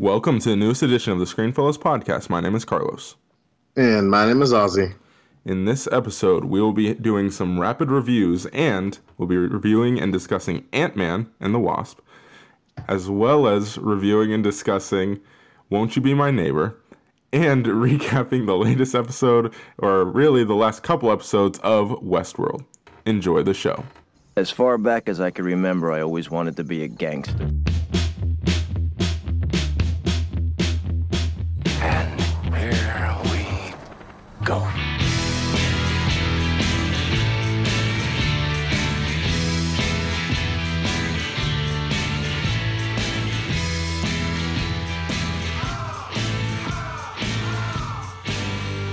Welcome to the newest edition of the Screenfellows podcast. My name is Carlos. And my name is Ozzy. In this episode, we will be doing some rapid reviews and we'll be reviewing and discussing Ant Man and the Wasp, as well as reviewing and discussing Won't You Be My Neighbor, and recapping the latest episode, or really the last couple episodes of Westworld. Enjoy the show. As far back as I can remember, I always wanted to be a gangster.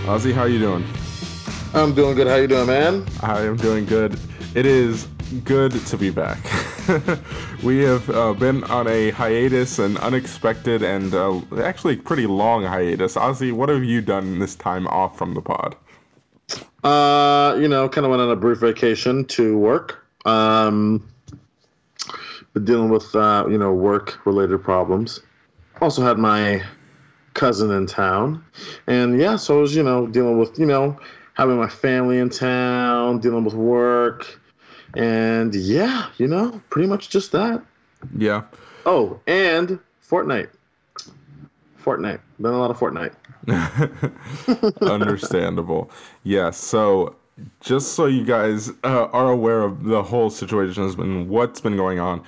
Ozzy, how you doing? I'm doing good. How you doing, man? I am doing good. It is good to be back. we have uh, been on a hiatus, an unexpected and uh, actually pretty long hiatus. Ozzy, what have you done this time off from the pod? Uh, you know, kind of went on a brief vacation to work. Um, dealing with uh, you know work related problems. Also had my cousin in town, and yeah, so I was you know dealing with you know having my family in town, dealing with work, and yeah, you know, pretty much just that. Yeah. Oh, and Fortnite. Fortnite. Been a lot of Fortnite. Understandable. Yes. so, just so you guys uh, are aware of the whole situation has been what's been going on.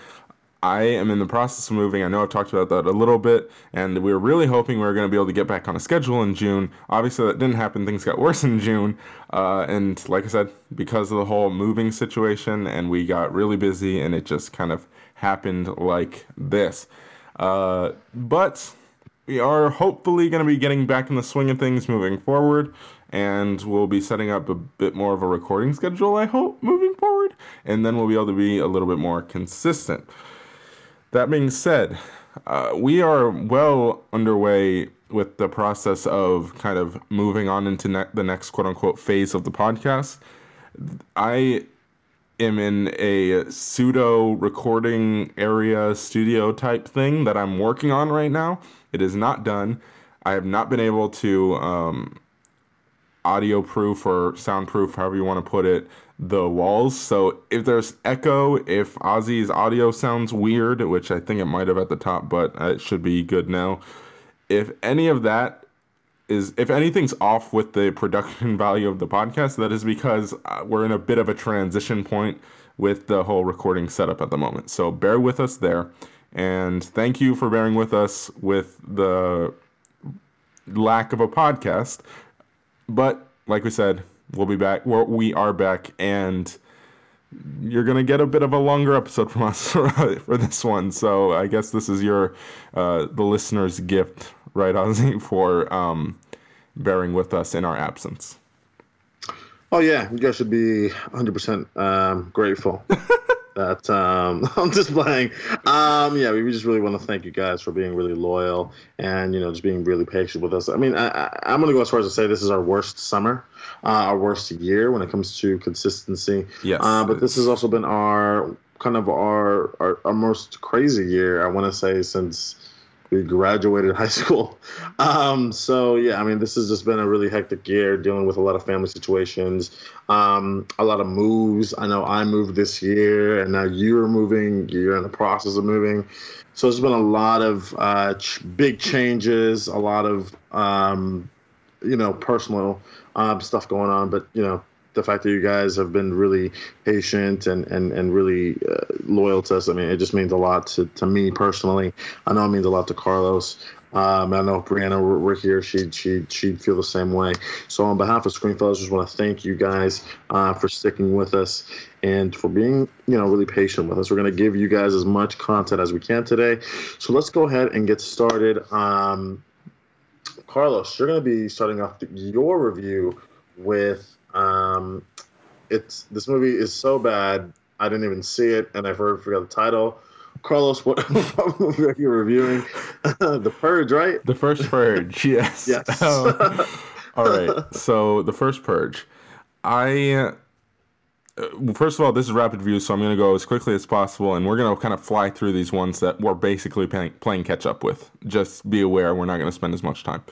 I am in the process of moving. I know I've talked about that a little bit, and we were really hoping we were going to be able to get back on a schedule in June. Obviously, that didn't happen. Things got worse in June, uh, and like I said, because of the whole moving situation, and we got really busy, and it just kind of happened like this. Uh, but we are hopefully going to be getting back in the swing of things moving forward and we'll be setting up a bit more of a recording schedule i hope moving forward and then we'll be able to be a little bit more consistent that being said uh, we are well underway with the process of kind of moving on into ne- the next quote unquote phase of the podcast i am in a pseudo recording area studio type thing that I'm working on right now. It is not done. I have not been able to um, audio proof or soundproof, however you want to put it, the walls. So if there's echo, if Ozzy's audio sounds weird, which I think it might have at the top, but it should be good now. If any of that is if anything's off with the production value of the podcast, that is because uh, we're in a bit of a transition point with the whole recording setup at the moment. So bear with us there. And thank you for bearing with us with the lack of a podcast. But like we said, we'll be back. We're, we are back. And you're going to get a bit of a longer episode from us for this one. So I guess this is your, uh, the listener's gift right, Ozzy, for um, bearing with us in our absence. Oh yeah, you guys should be 100% um, grateful. that um, I'm just playing. Um, yeah, we just really want to thank you guys for being really loyal and you know just being really patient with us. I mean, I, am going to go as far as to say this is our worst summer, uh, our worst year when it comes to consistency. Yes, uh, but this has also been our kind of our, our, our most crazy year. I want to say since we graduated high school. Um, so yeah, I mean, this has just been a really hectic year, dealing with a lot of family situations, um, a lot of moves. I know I moved this year, and now you're moving. You're in the process of moving. So there's been a lot of uh, ch- big changes, a lot of um, you know personal um, stuff going on. But you know, the fact that you guys have been really patient and and and really uh, loyal to us. I mean, it just means a lot to, to me personally. I know it means a lot to Carlos. Um, I know Brianna, we're, we're here. She she she'd feel the same way. So on behalf of Screenfellows, I just want to thank you guys uh, for sticking with us and for being you know really patient with us. We're going to give you guys as much content as we can today. So let's go ahead and get started. Um, Carlos, you're going to be starting off the, your review with um, it's this movie is so bad I didn't even see it, and I've heard forgot the title. Carlos, what, what movie are you reviewing? the Purge, right? The first Purge, yes. yes. Um, all right. So the first Purge, I uh, first of all, this is rapid view, so I'm going to go as quickly as possible, and we're going to kind of fly through these ones that we're basically playing, playing catch up with. Just be aware, we're not going to spend as much time.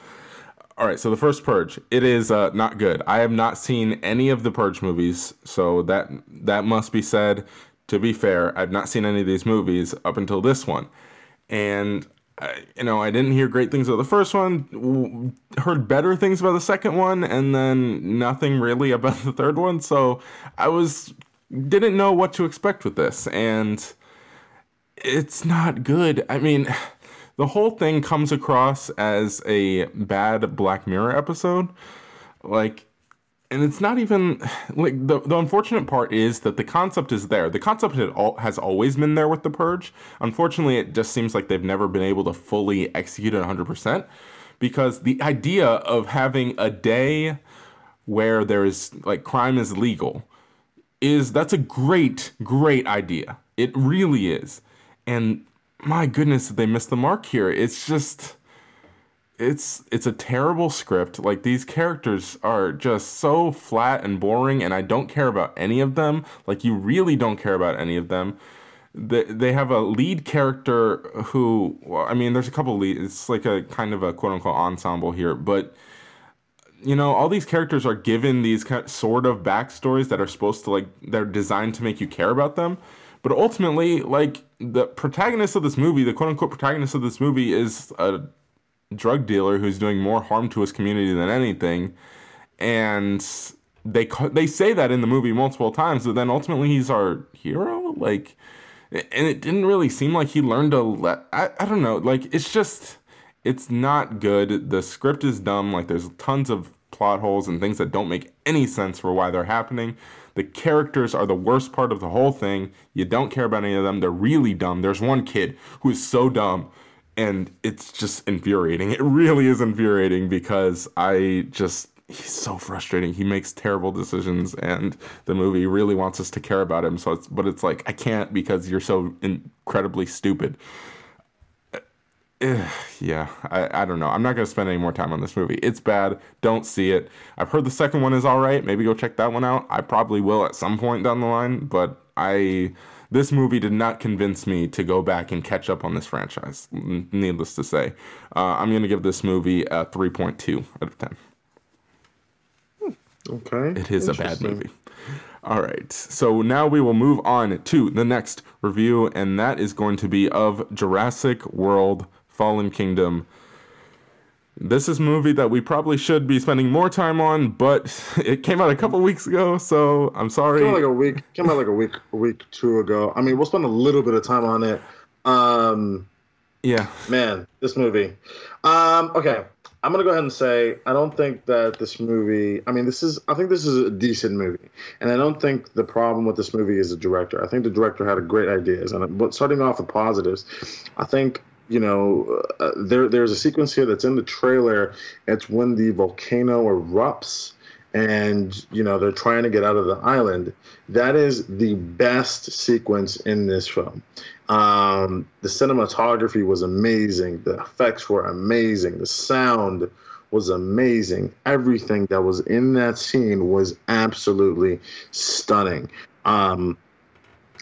All right, so the first Purge, it is uh, not good. I have not seen any of the Purge movies, so that that must be said. To be fair, I've not seen any of these movies up until this one, and I, you know I didn't hear great things about the first one. Heard better things about the second one, and then nothing really about the third one. So I was didn't know what to expect with this, and it's not good. I mean the whole thing comes across as a bad Black Mirror episode. Like, and it's not even like the, the unfortunate part is that the concept is there. The concept all, has always been there with the Purge. Unfortunately, it just seems like they've never been able to fully execute it 100% because the idea of having a day where there is like crime is legal is that's a great great idea. It really is. And my goodness, did they miss the mark here. It's just it's it's a terrible script. Like these characters are just so flat and boring and I don't care about any of them. Like you really don't care about any of them. They, they have a lead character who I mean there's a couple lead it's like a kind of a quote unquote ensemble here, but you know, all these characters are given these kind of, sort of backstories that are supposed to like they're designed to make you care about them but ultimately, like the protagonist of this movie, the quote unquote protagonist of this movie is a drug dealer who's doing more harm to his community than anything. And they they say that in the movie multiple times, but then ultimately he's our hero. Like, and it didn't really seem like he learned to let. I, I don't know. Like, it's just it's not good. The script is dumb. Like, there's tons of plot holes and things that don't make any sense for why they're happening. The characters are the worst part of the whole thing. You don't care about any of them. They're really dumb. There's one kid who is so dumb and it's just infuriating. It really is infuriating because I just he's so frustrating. He makes terrible decisions, and the movie really wants us to care about him. So, it's, but it's like I can't because you're so incredibly stupid. yeah, I, I don't know. I'm not going to spend any more time on this movie. It's bad. Don't see it. I've heard the second one is all right. Maybe go check that one out. I probably will at some point down the line, but I this movie did not convince me to go back and catch up on this franchise. Needless to say, uh, I'm going to give this movie a 3.2 out of 10. Okay. It is a bad movie. All right. So now we will move on to the next review, and that is going to be of Jurassic World Fallen Kingdom. This is a movie that we probably should be spending more time on, but it came out a couple weeks ago, so I'm sorry. Came out like a week. Came out like a week, a week two ago. I mean, we'll spend a little bit of time on it. Um, yeah, man, this movie. Um, okay, I'm gonna go ahead and say I don't think that this movie. I mean, this is. I think this is a decent movie, and I don't think the problem with this movie is the director. I think the director had a great ideas, and but starting off with positives, I think you know, uh, there there's a sequence here that's in the trailer. It's when the volcano erupts and you know they're trying to get out of the island. That is the best sequence in this film. Um, the cinematography was amazing. The effects were amazing. The sound was amazing. Everything that was in that scene was absolutely stunning. Um,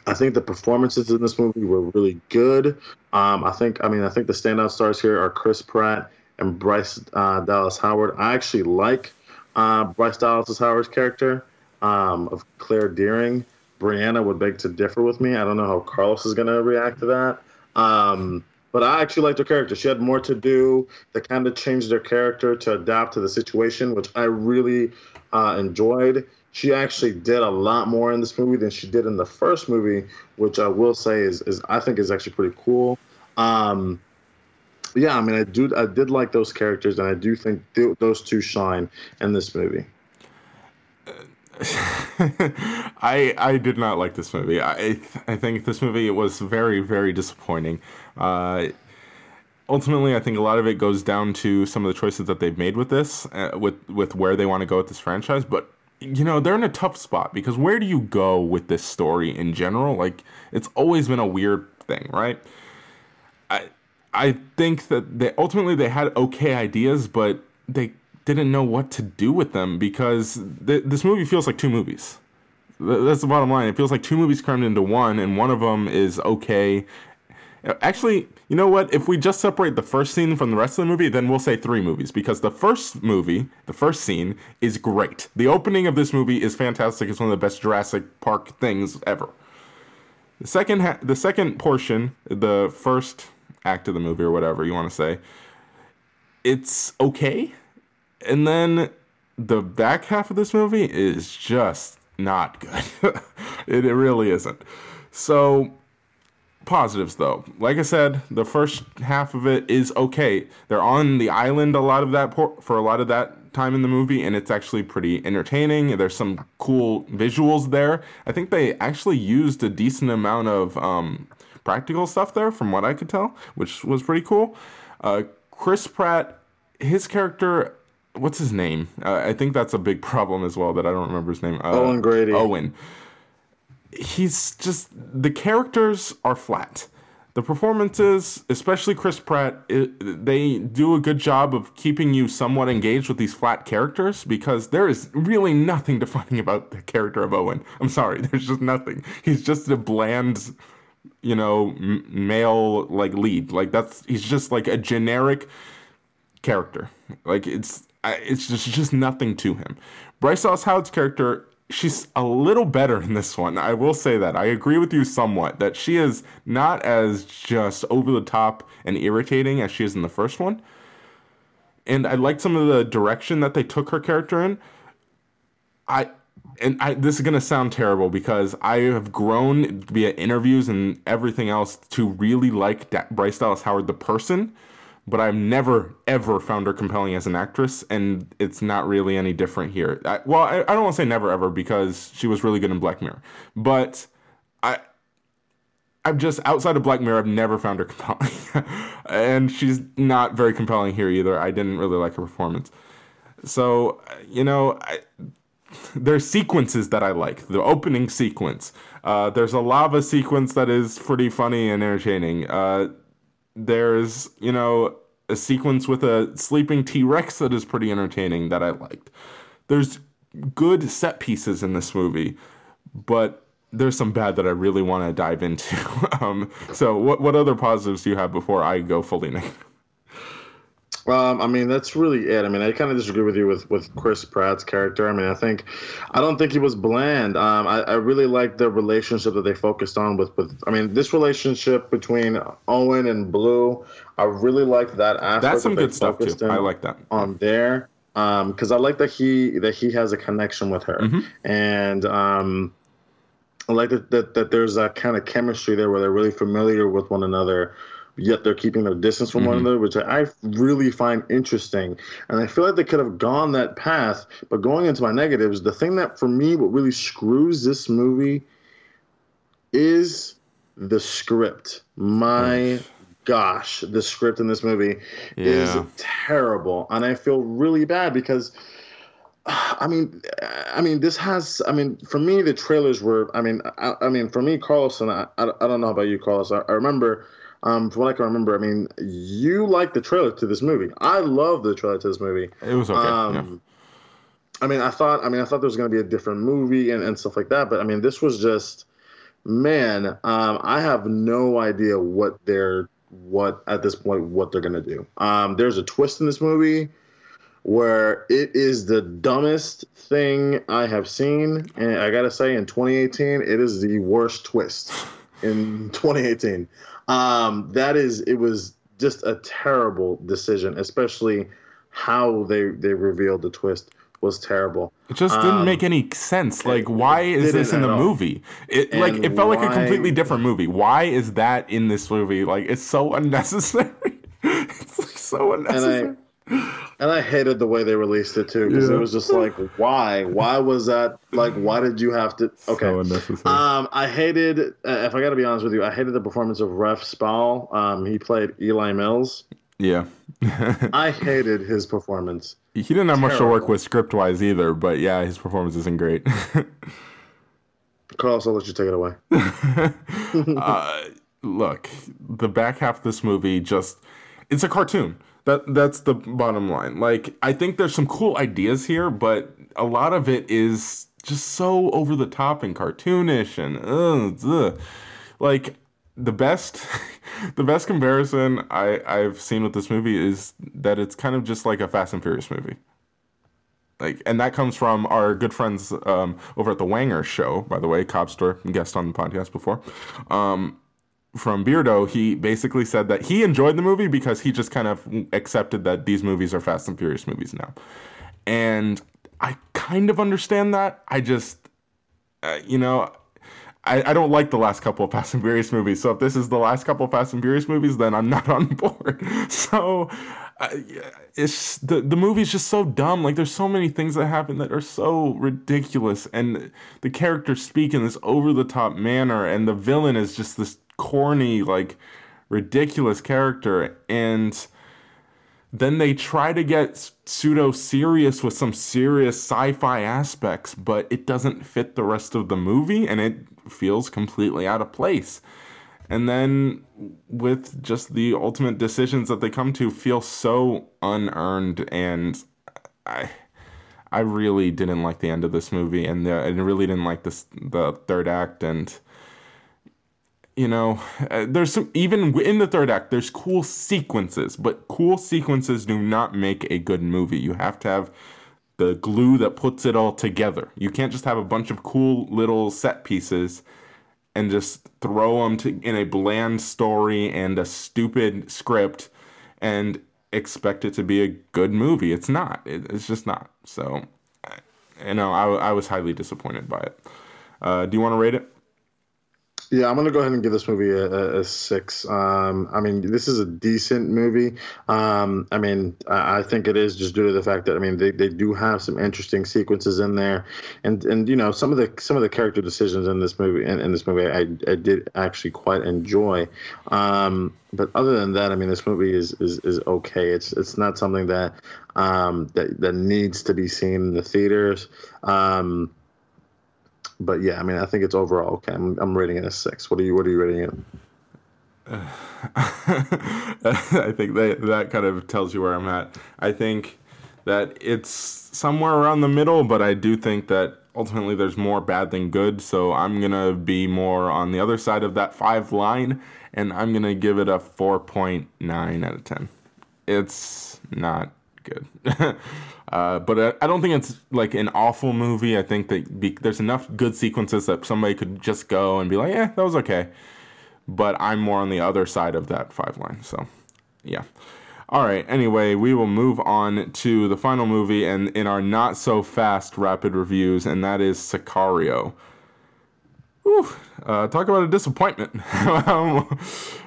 I think the performances in this movie were really good. Um, I think, I mean, I think the standout stars here are Chris Pratt and Bryce uh, Dallas Howard. I actually like uh, Bryce Dallas Howard's character um, of Claire Dearing. Brianna would beg to differ with me. I don't know how Carlos is going to react to that. Um, but I actually liked her character. She had more to do. They kind of changed their character to adapt to the situation, which I really uh, enjoyed she actually did a lot more in this movie than she did in the first movie, which I will say is, is I think is actually pretty cool. Um, yeah, I mean, I do, I did like those characters, and I do think th- those two shine in this movie. I I did not like this movie. I I think this movie was very very disappointing. Uh, ultimately, I think a lot of it goes down to some of the choices that they've made with this, uh, with with where they want to go with this franchise. But you know, they're in a tough spot because where do you go with this story in general? Like, it's always been a weird thing, right? I I think that they ultimately they had okay ideas, but they didn't know what to do with them because th- this movie feels like two movies. Th- That's the bottom line. It feels like two movies crammed into one, and one of them is okay. Actually, you know what? If we just separate the first scene from the rest of the movie, then we'll say three movies because the first movie, the first scene, is great. The opening of this movie is fantastic. It's one of the best Jurassic Park things ever. The second, ha- the second portion, the first act of the movie or whatever you want to say, it's okay, and then the back half of this movie is just not good. it, it really isn't. So positives though. Like I said, the first half of it is okay. They're on the island a lot of that por- for a lot of that time in the movie, and it's actually pretty entertaining. There's some cool visuals there. I think they actually used a decent amount of um, practical stuff there, from what I could tell, which was pretty cool. Uh, Chris Pratt, his character. What's his name? Uh, I think that's a big problem as well that I don't remember his name. Uh, Owen Grady. Owen he's just the characters are flat. The performances, especially Chris Pratt, it, they do a good job of keeping you somewhat engaged with these flat characters because there is really nothing defining about the character of Owen. I'm sorry, there's just nothing. He's just a bland, you know, m- male like lead. Like that's he's just like a generic character. Like it's it's just just nothing to him. Bryce Dallas Howard's character, she's a little better in this one. I will say that. I agree with you somewhat that she is not as just over the top and irritating as she is in the first one. And I like some of the direction that they took her character in. I and I this is gonna sound terrible because I have grown via interviews and everything else to really like da- Bryce Dallas Howard the person, but I've never ever found her compelling as an actress, and it's not really any different here. I, well, I, I don't want to say never ever because she was really good in Black Mirror, but I. I'm just outside of Black Mirror. I've never found her compelling, and she's not very compelling here either. I didn't really like her performance. So, you know, I, there's sequences that I like. The opening sequence. Uh, there's a lava sequence that is pretty funny and entertaining. Uh, there's, you know, a sequence with a sleeping T Rex that is pretty entertaining that I liked. There's good set pieces in this movie, but there's some bad that I really want to dive into. um, so, what what other positives do you have before I go fully negative? Um, I mean, that's really it. I mean, I kind of disagree with you with, with Chris Pratt's character. I mean, I think, I don't think he was bland. Um, I, I really like the relationship that they focused on with, with, I mean, this relationship between Owen and Blue. I really like that aspect. That's some that good stuff too. I like that. on there. Um, because I like that he that he has a connection with her, Mm-hmm. and um, I like that, that that there's that kind of chemistry there where they're really familiar with one another, yet they're keeping their distance from one Mm-hmm. another, which I really find interesting. And I feel like they could have gone that path. But going into my negatives, the thing that for me what really screws this movie is the script. My gosh, the script in this movie is terrible, and I feel really bad because. I mean, I mean, this has. I mean, for me, the trailers were. I mean, I, I mean, for me, Carlson. I, I, I don't know about you, Carlos. I, I remember, um, from what I can remember. I mean, you like the trailer to this movie. I love the trailer to this movie. It was okay. yeah. Um, I mean, I thought. I mean, I thought there was going to be a different movie and, and stuff like that. But I mean, this was just, man. Um, I have no idea what they're what at this point what they're going to do. Um, there's a twist in this movie where it is the dumbest thing I have seen, and I gotta say, in 2018, it is the worst twist in 2018. Um, that is, it was just a terrible decision, especially how they they revealed the twist was terrible. It just didn't Um, make any sense. Like, why is this in the all. movie? It like it felt like a completely different movie. Why is that in this movie? Like, it's so unnecessary. it's like so unnecessary. And I hated the way they released it too, because Yeah. it was just like, why? Why was that? Like, why did you have to? Okay. So unnecessary. Um, I hated. Uh, if I got to be honest with you, I hated the performance of Rafe Spall. Um, he played Eli Mills. yeah. I hated his performance. he didn't have much to work with script wise either, but yeah, his performance isn't great. Carlos, I'll let you take it away. look, the back half of this movie just it's a cartoon. That that's the bottom line. Like I think there's some cool ideas here, but a lot of it is just so over the top and cartoonish and like the best the best comparison I, I've seen with this movie is that it's kind of just like a Fast and Furious movie. Like, and that comes from our good friends um, over at the Wanger show, by the way, Cobster, guest on the podcast before. Um, from Beardo, he basically said that he enjoyed the movie because he just kind of accepted that these movies are Fast and Furious movies now. And I kind of understand that. I just, uh, you know, I, I don't like the last couple of Fast and Furious movies. So if this is the last couple of Fast and Furious movies, then I'm not on board. So uh, it's the the movie's just so dumb. Like there's so many things that happen that are so ridiculous, and the characters speak in this over the top manner, and the villain is just this corny, like ridiculous character, and then they try to get pseudo serious with some serious sci-fi aspects, but it doesn't fit the rest of the movie, and it feels completely out of place. And then with just the ultimate decisions that they come to feel so unearned and I I really didn't like the end of this movie and the, I really didn't like this the third act and you know uh, there's some even in the third act there's cool sequences but cool sequences do not make a good movie you have to have the glue that puts it all together you can't just have a bunch of cool little set pieces and just throw them to, in a bland story and a stupid script and expect it to be a good movie. It's not. It, it's just not. So, you know, I, I was highly disappointed by it. Uh, do you want to rate it? Yeah, I'm gonna go ahead and give this movie a, a, a six. Um, I mean, this is a decent movie. Um, I mean, I, I, think it is just due to the fact that I mean they, they do have some interesting sequences in there, and and you know some of the some of the character decisions in this movie in, in this movie I, I did actually quite enjoy. Um, but other than that, I mean, this movie is is, is okay. It's it's not something that um, that that needs to be seen in the theaters. Um, but yeah, I mean, I think it's overall okay. I'm, I'm rating it a six. What are you What are you rating it? I think that that kind of tells you where I'm at. I think that it's somewhere around the middle, but I do think that ultimately there's more bad than good. So I'm gonna be more on the other side of that five line, and I'm gonna give it a 4.9 out of 10. It's not good. uh, but I, I, don't think it's like an awful movie. I think that be, there's enough good sequences that somebody could just go and be like, yeah, that was okay. But I'm more on the other side of that five line. So, yeah. All right. Anyway, we will move on to the final movie and in our not so fast rapid reviews, and that is Sicario. Whew, uh, talk about a disappointment. um,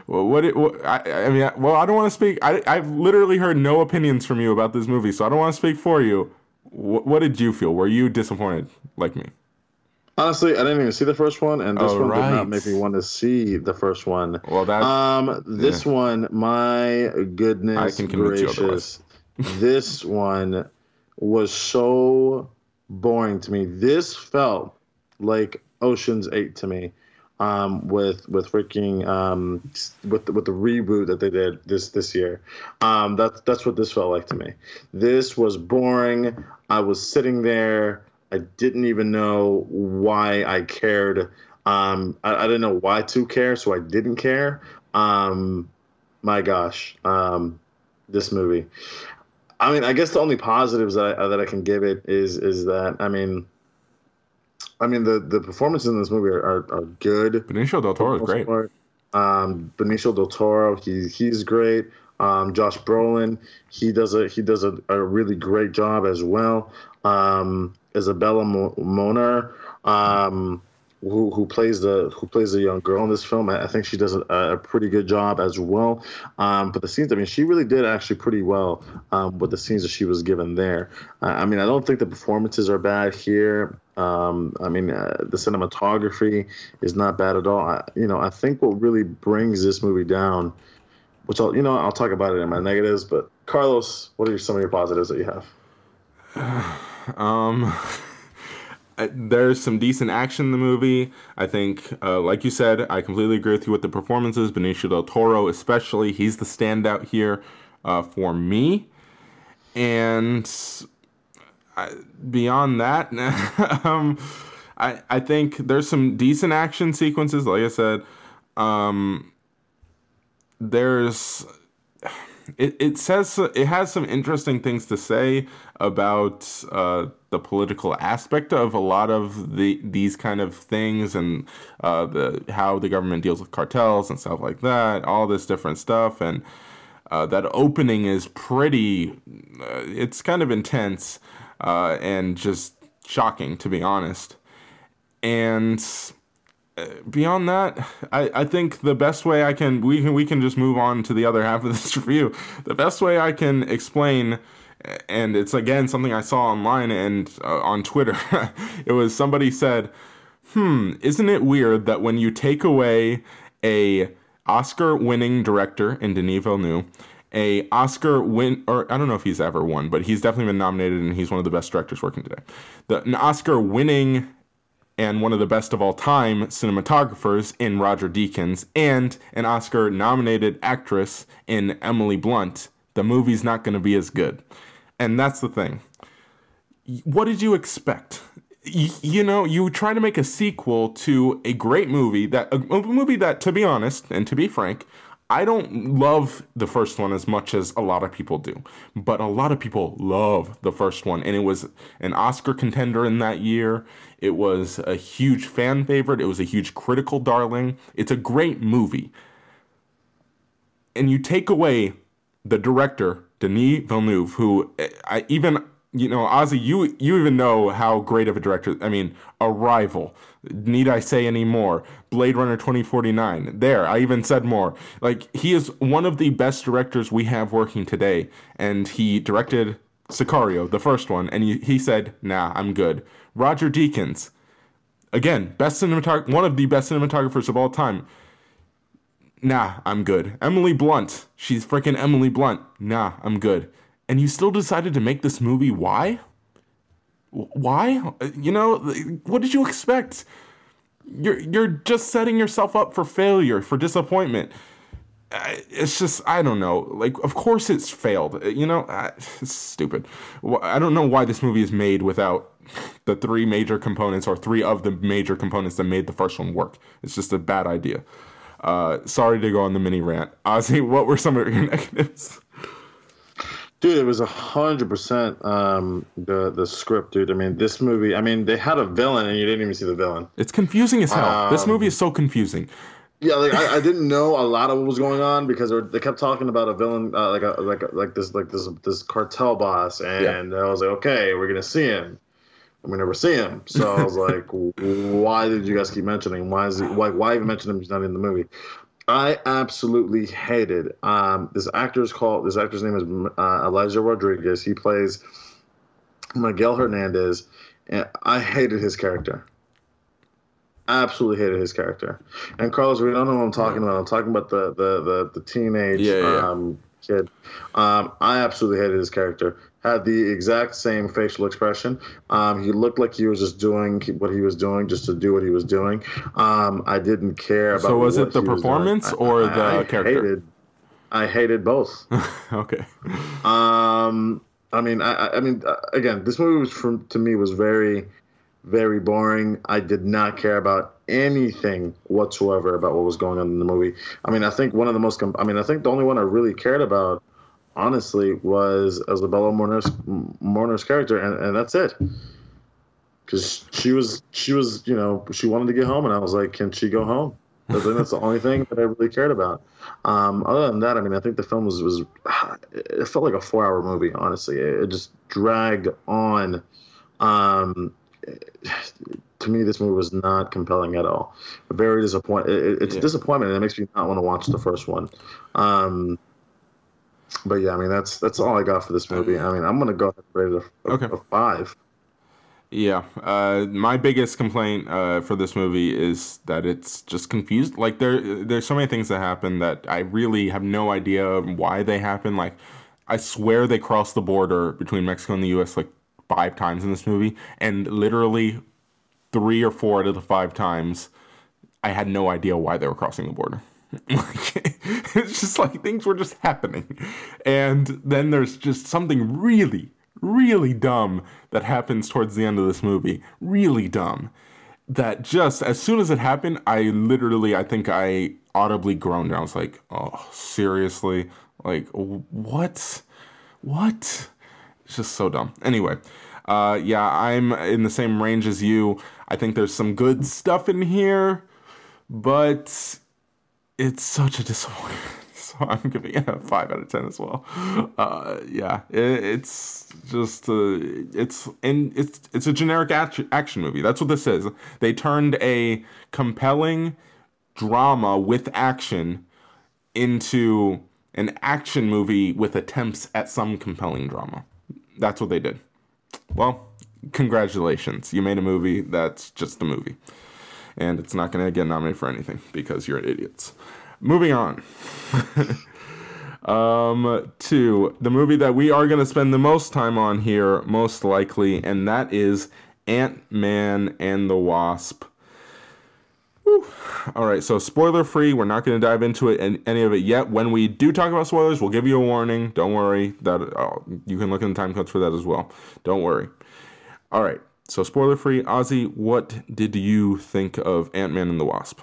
what, it, what I, I, mean, well, I don't want to speak. I, I've literally heard no opinions from you about this movie, so I don't want to speak for you. What, what did you feel? Were you disappointed like me? Honestly, I didn't even see the first one, and this oh, one right. did not make me want to see the first one. Well, that um, this yeah. one, my goodness I can gracious, this one was so boring to me. This felt like Ocean's Eight to me, um, with with freaking um, with with the reboot that they did this this year. Um, that's that's what this felt like to me. This was boring. I was sitting there. I didn't even know why I cared. Um, I, I didn't know why to care, so I didn't care. Um, my gosh, um, this movie. I mean, I guess the only positives that I, that I can give it is is that I mean I mean, the the performances in this movie are, are, are good. Benicio del Toro is great. Um, Benicio del Toro, he he's great. Um, Josh Brolin, he does a he does a, a really great job as well. Um, Isabella Moner, um, who who plays the who plays the young girl in this film. I, I think she does a, a, pretty good job as well. Um, but the scenes, I mean, she really did actually pretty well um, with the scenes that she was given there. Uh, I mean, I don't think the performances are bad here. Um, I mean, uh, the cinematography is not bad at all. I, you know, I think what really brings this movie down, which I'll, you know, I'll talk about it in my negatives. But Carlos, what are some of your positives that you have? um, there's some decent action in the movie. I think, uh, like you said, I completely agree with you with the performances. Benicio del Toro, especially, he's the standout here uh, for me. And I, beyond that, um, I I think there's some decent action sequences. Like I said, um, there's it, it says it has some interesting things to say about uh, the political aspect of a lot of the these kind of things and uh, the how the government deals with cartels and stuff like that. All this different stuff and uh, that opening is pretty. Uh, it's kind of intense uh, and just shocking to be honest. And beyond that, I, I think the best way I can we can we can just move on to the other half of this review. The best way I can explain, and it's again something I saw online and uh, on Twitter. it was somebody said, "Hmm, isn't it weird that when you take away a Oscar-winning director in Denis Villeneuve?" A Oscar win or I don't know if he's ever won, but he's definitely been nominated and he's one of the best directors working today. The an Oscar winning and one of the best of all time cinematographers in Roger Deakins, and an Oscar nominated actress in Emily Blunt, the movie's not going to be as good. And that's the thing. What did you expect? You, know, you try to make a sequel to a great movie that a movie that, to be honest and to be frank, I don't love the first one as much as a lot of people do, but a lot of people love the first one, and it was an Oscar contender in that year. It was a huge fan favorite. It was a huge critical darling. It's a great movie. And you take away the director, Denis Villeneuve, who eh, I even you know, Ozzy, you you even know how great of a director. I mean, Arrival. Need I say any more? Blade Runner 2049. There, I even said more. Like he is one of the best directors we have working today, and he directed Sicario, the first one, and he, he said, "Nah, I'm good." Roger Deakins, again, best cinematographer, one of the best cinematographers of all time. Nah, I'm good. Emily Blunt, she's freaking Emily Blunt. Nah, I'm good and you still decided to make this movie. Why? Why? You know, what did you expect? You're you're just setting yourself up for failure, for disappointment. It's just I don't know. Like, of course it's failed. You know, it's stupid. I don't know why this movie is made without the three major components or three of the major components that made the first one work. It's just a bad idea. Uh, sorry to go on the mini rant. Ozzy, what were some of your negatives? Dude, it was a hundred percent um, the the script, dude. I mean, this movie. I mean, they had a villain, and you didn't even see the villain. It's confusing as hell. Um, this movie is so confusing. Yeah, like I, I, didn't know a lot of what was going on because they, they kept talking about a villain, uh, like a like a, like this like this this cartel boss, and yeah. I was like, okay, we're gonna see him. And we never see him, so I was like, why did you guys keep mentioning? Why is he? Why why even mention him? He's not in the movie. I absolutely hated um, this actor's called. This actor's name is uh, Elijah Rodriguez. He plays Miguel Hernandez, and I hated his character. Absolutely hated his character. And Carlos, we don't know what I'm talking about. I'm talking about the the the, the teenage yeah, yeah. Um, kid. Um, I absolutely hated his character had the exact same facial expression. Um, he looked like he was just doing what he was doing just to do what he was doing. Um, I didn't care about. So was it the performance or I, the I character? Hated, I hated both. okay. Um, I mean, I, I mean, uh, again, this movie was from to me was very, very boring. I did not care about anything whatsoever about what was going on in the movie. I mean, I think one of the most. I mean, I think the only one I really cared about honestly was Isabella Moner's Moner's character, and, and that's it. Because she was she was you know she wanted to get home, and I was like, can she go home? I think that's the only thing that I really cared about. Um, other than that, I mean, I think the film was was it felt like a four hour movie. Honestly, it, it just dragged on. Um, to me, this movie was not compelling at all. Very disappointing. It, it's yeah. a disappointment, and it makes me not want to watch the first one. Um, but yeah, I mean that's that's all I got for this movie. I mean, I'm gonna go ahead and rate it a, okay. a five. Yeah, uh, my biggest complaint uh, for this movie is that it's just confused. Like there, there's so many things that happen that I really have no idea why they happen. Like, I swear they crossed the border between Mexico and the U.S. like five times in this movie, and literally three or four out of the five times, I had no idea why they were crossing the border. it's just like things were just happening. And then there's just something really, really dumb that happens towards the end of this movie. Really dumb. That just as soon as it happened, I literally, I think I audibly groaned. I was like, "Oh, seriously? Like, what? What?" It's just so dumb. Anyway, uh, yeah, I'm in the same range as you. I think there's some good stuff in here, but it's such a disappointment. So I'm giving it a five out of ten as well. Uh, yeah, it, it's just uh, it's and it's it's a generic action action movie. That's what this is. They turned a compelling drama with action into an action movie with attempts at some compelling drama. That's what they did. Well, congratulations. You made a movie that's just a movie. And it's not going to get nominated for anything because you're idiots. Moving on. um, to the movie that we are going to spend the most time on here, most likely, and that is Ant Man and the Wasp. Whew. All right, so spoiler free. We're not going to dive into it and any of it yet. When we do talk about spoilers, we'll give you a warning. Don't worry. That oh, you can look in the time codes for that as well. Don't worry. All right, so spoiler free. Ozzy, what did you think of Ant Man and the Wasp?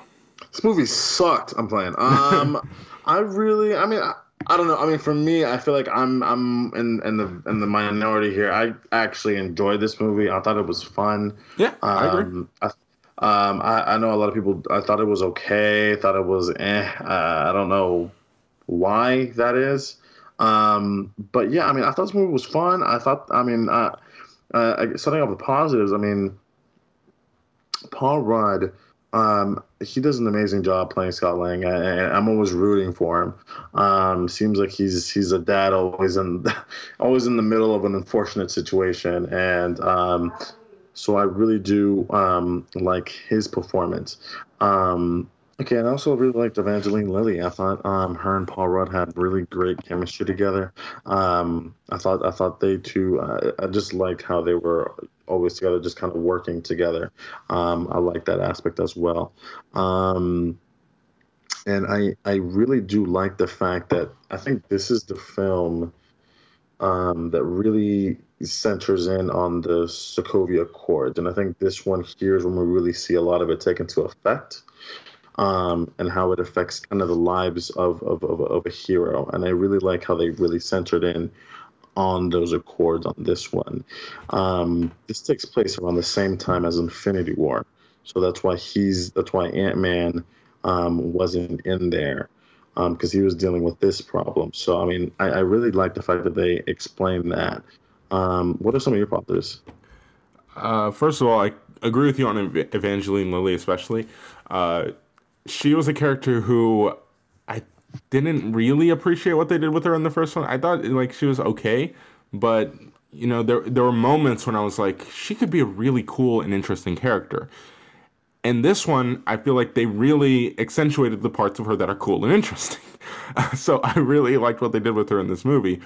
This movie sucked. I'm playing. Um, I really. I mean. I, I don't know. I mean, for me, I feel like I'm I'm in, in the in the minority here. I actually enjoyed this movie. I thought it was fun. Yeah, I agree. Um, I, um, I, I know a lot of people. I thought it was okay. Thought it was eh. Uh, I don't know why that is. Um, but yeah, I mean, I thought this movie was fun. I thought. I mean, uh, uh, starting off with positives. I mean, Paul Rudd. Um, he does an amazing job playing Scott Lang, and I'm always rooting for him. Um, seems like he's he's a dad always in always in the middle of an unfortunate situation, and um, so I really do um, like his performance. Um, okay, and I also really liked Evangeline Lilly. I thought um, her and Paul Rudd had really great chemistry together. Um, I thought I thought they two. Uh, I just liked how they were always together, just kind of working together. Um, I like that aspect as well. Um, and I I really do like the fact that I think this is the film um, that really centers in on the Sokovia Accords, and I think this one here is when we really see a lot of it take into effect. Um, and how it affects kind of the lives of, of, of, of a hero. And I really like how they really centered in on those accords on this one. Um, this takes place around the same time as Infinity War, so that's why he's that's why Ant Man um, wasn't in there because um, he was dealing with this problem. So I mean, I, I really like the fact that they explain that. Um, what are some of your thoughts? Uh, first of all, I agree with you on Evangeline Lilly, especially. Uh, she was a character who I didn't really appreciate what they did with her in the first one. I thought like she was okay, but you know there there were moments when I was like she could be a really cool and interesting character. And this one, I feel like they really accentuated the parts of her that are cool and interesting. so I really liked what they did with her in this movie.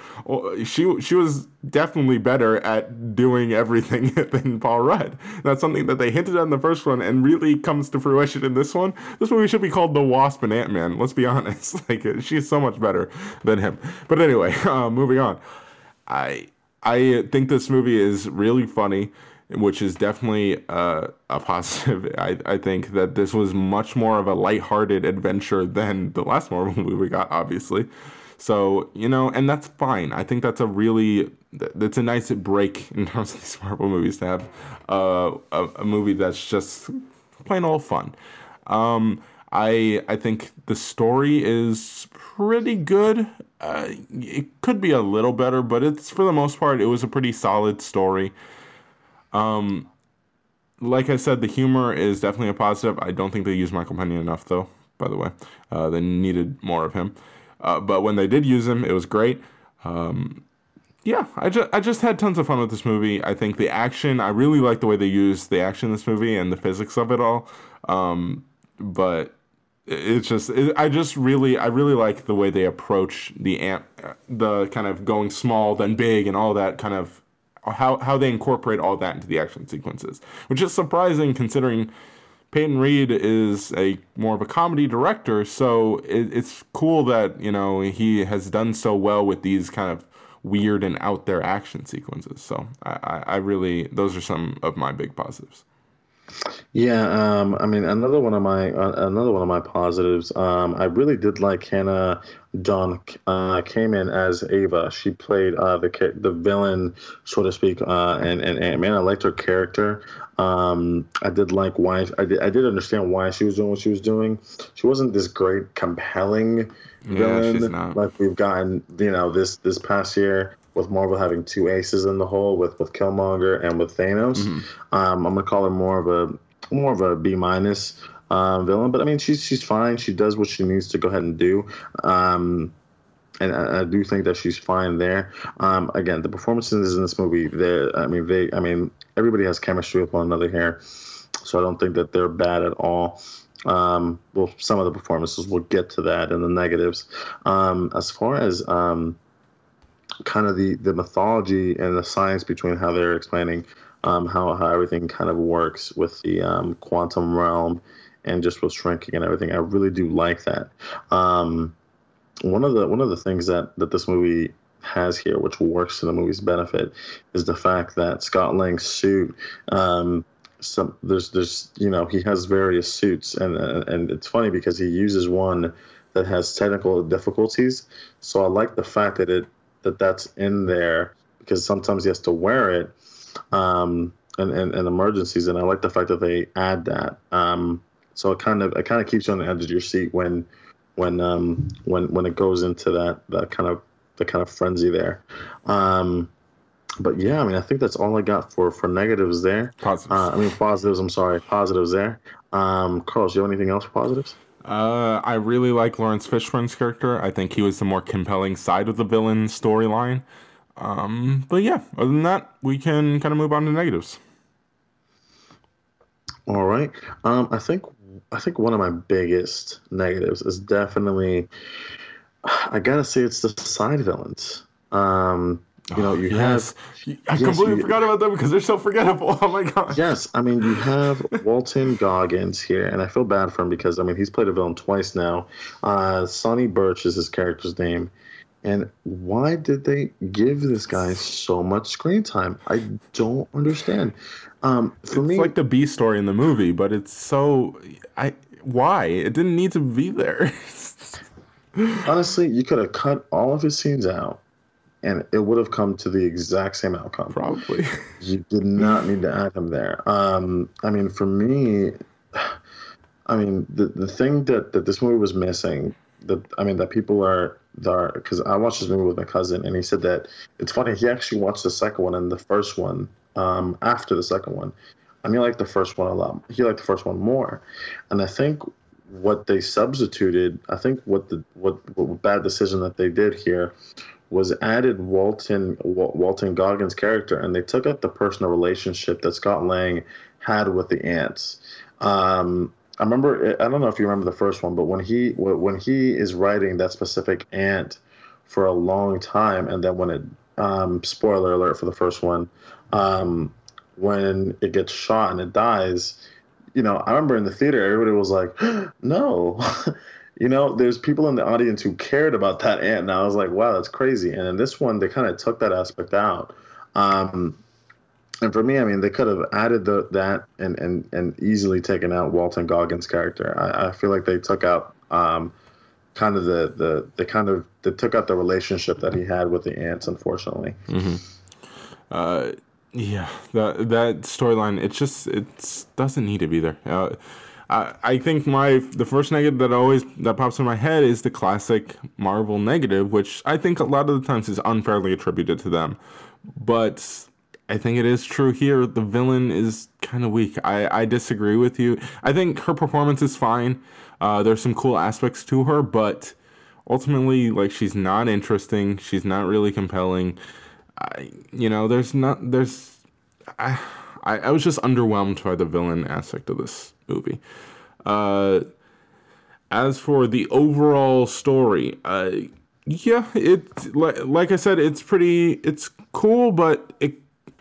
She she was definitely better at doing everything than Paul Rudd. That's something that they hinted at in the first one and really comes to fruition in this one. This movie should be called The Wasp and Ant Man. Let's be honest. Like she's so much better than him. But anyway, uh, moving on. I I think this movie is really funny which is definitely uh, a positive. I, I think that this was much more of a lighthearted adventure than the last Marvel movie we got, obviously. So, you know, and that's fine. I think that's a really, that's a nice break in terms of these Marvel movies to have uh, a, a movie that's just plain old fun. Um, I I think the story is pretty good. Uh, it could be a little better, but it's for the most part it was a pretty solid story. Um, like I said, the humor is definitely a positive. I don't think they used Michael Pena enough, though. By the way, uh, they needed more of him. Uh, but when they did use him, it was great. Um, yeah, I just I just had tons of fun with this movie. I think the action, I really like the way they used the action in this movie and the physics of it all. Um, but it's just it, I just really I really like the way they approach the amp, the kind of going small then big and all that kind of how how they incorporate all that into the action sequences, which is surprising considering Peyton Reed is a more of a comedy director. So it, it's cool that you know he has done so well with these kind of weird and out there action sequences. So I, I, I really those are some of my big positives. Yeah, um, I mean, another one of my uh, another one of my positives. Um, I really did like Hannah Dunn uh, came in as Ava. She played uh, the the villain, so to speak, uh, and, and and man, I liked her character. Um, I did like why I did I did understand why she was doing what she was doing. She wasn't this great, compelling Yeah, villain like we've gotten, you know, this this past year with Marvel having two aces in the hole with with Killmonger and with Thanos. Um, I'm gonna call her more of a more of a B minus uh, villain, but I mean she's she's fine. She does what she needs to go ahead and do. Um, and I, I do think that she's fine there. Um, again, the performances in this movie, they I mean, they, I mean, everybody has chemistry with one another here, so I don't think that they're bad at all. Um, well, some of the performances, we'll get to that in the negatives. Um, as far as um, kind of the the mythology and the science between how they're explaining um, how how everything kind of works with the um, quantum realm and just with shrinking and everything. I really do like that. Um, one of the one of the things that that this movie has here, which works to the movie's benefit, is the fact that Scott Lang's suit. Um, some there's there's you know he has various suits and uh, and it's funny because he uses one that has technical difficulties. So I like the fact that it that that's in there because sometimes he has to wear it um, in, in, in emergencies, and I like the fact that they add that. Um, so it kind of it kind of keeps you on the edge of your seat when when um, when when it goes into that that kind of the kind of frenzy there. Um, but yeah, I mean, I think that's all I got for for negatives there. Positives. Uh, I mean, positives. I'm sorry, positives there. Um, Carlos, you have anything else for positives? Uh, I really like Laurence Fishburne's character. I think he was the more compelling side of the villain storyline. Um, but yeah, other than that, we can kind of move on to negatives. All right. Um, I think I think one of my biggest negatives is definitely I gotta say it's the side villains. Um, you know, you have I yes, completely you- forgot about them because they're so forgettable. Oh my god. Yes, I mean you have Walton Goggins here, and I feel bad for him because I mean he's played a villain twice now. Uh, Sonny Birch is his character's name, and why did they give this guy so much screen time? I don't understand. Um, for It's me, like the B story in the movie, but it's so I why it didn't need to be there. honestly, you could have cut all of his scenes out, and it would have come to the exact same outcome. Probably. You did not need to add him there. Um, I mean, for me, I mean, the the thing that, that this movie was missing, that I mean, that people are are because I watched this movie with my cousin, and he said that it's funny. He actually watched the second one and the first one um, after the second one, and he liked the first one a lot. He liked the first one more, and I think what they substituted, I think what the what, what bad decision that they did here was added Walton Walton Goggins' character, and they took out the personal relationship that Scott Lang had with the ants. Um, I remember. I don't know if you remember the first one, but when he when he is writing that specific ant for a long time, and then when it um, spoiler alert for the first one, um, when it gets shot and it dies, you know, I remember in the theater everybody was like, no. you know, there's people in the audience who cared about that ant, and I was like, wow, that's crazy. And in this one, they kind of took that aspect out. Um, and for me, I mean, they could have added the, that and, and, and easily taken out Walton Goggins' character. I, I feel like they took out um, kind of the, the, the kind of they took out the relationship that he had with the ants, unfortunately. Uh, yeah, that that storyline it just it doesn't need to be there. Uh, I I think my the first negative that always that pops in my head is the classic Marvel negative, which I think a lot of the times is unfairly attributed to them, but I think it is true here. The villain is kind of weak. I I disagree with you. I think her performance is fine. Uh, there's some cool aspects to her, but ultimately, like she's not interesting. She's not really compelling. I, you know, there's not, there's, I, I, I was just underwhelmed by the villain aspect of this movie. Uh, as for the overall story, uh, yeah, it, like, like I said, it's pretty, it's cool, but it,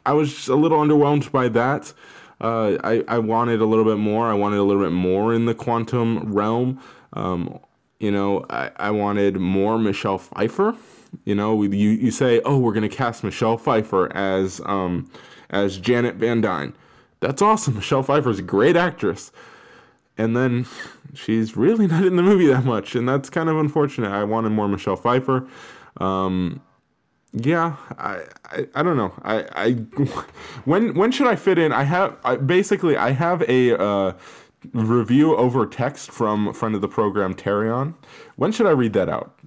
I was a little underwhelmed by that. Uh, I, I wanted a little bit more. I wanted a little bit more in the quantum realm. Um, you know, I, I wanted more Michelle Pfeiffer You know, you you say, "Oh, we're gonna cast Michelle Pfeiffer as um as Janet Van Dyne." That's awesome. Michelle Pfeiffer's a great actress, and then she's really not in the movie that much, and that's kind of unfortunate. I wanted more Michelle Pfeiffer. Um, yeah, I, I, I don't know. I, I when when should I fit in? I have I, basically I have a uh, review over text from a friend of the program Terion. When should I read that out?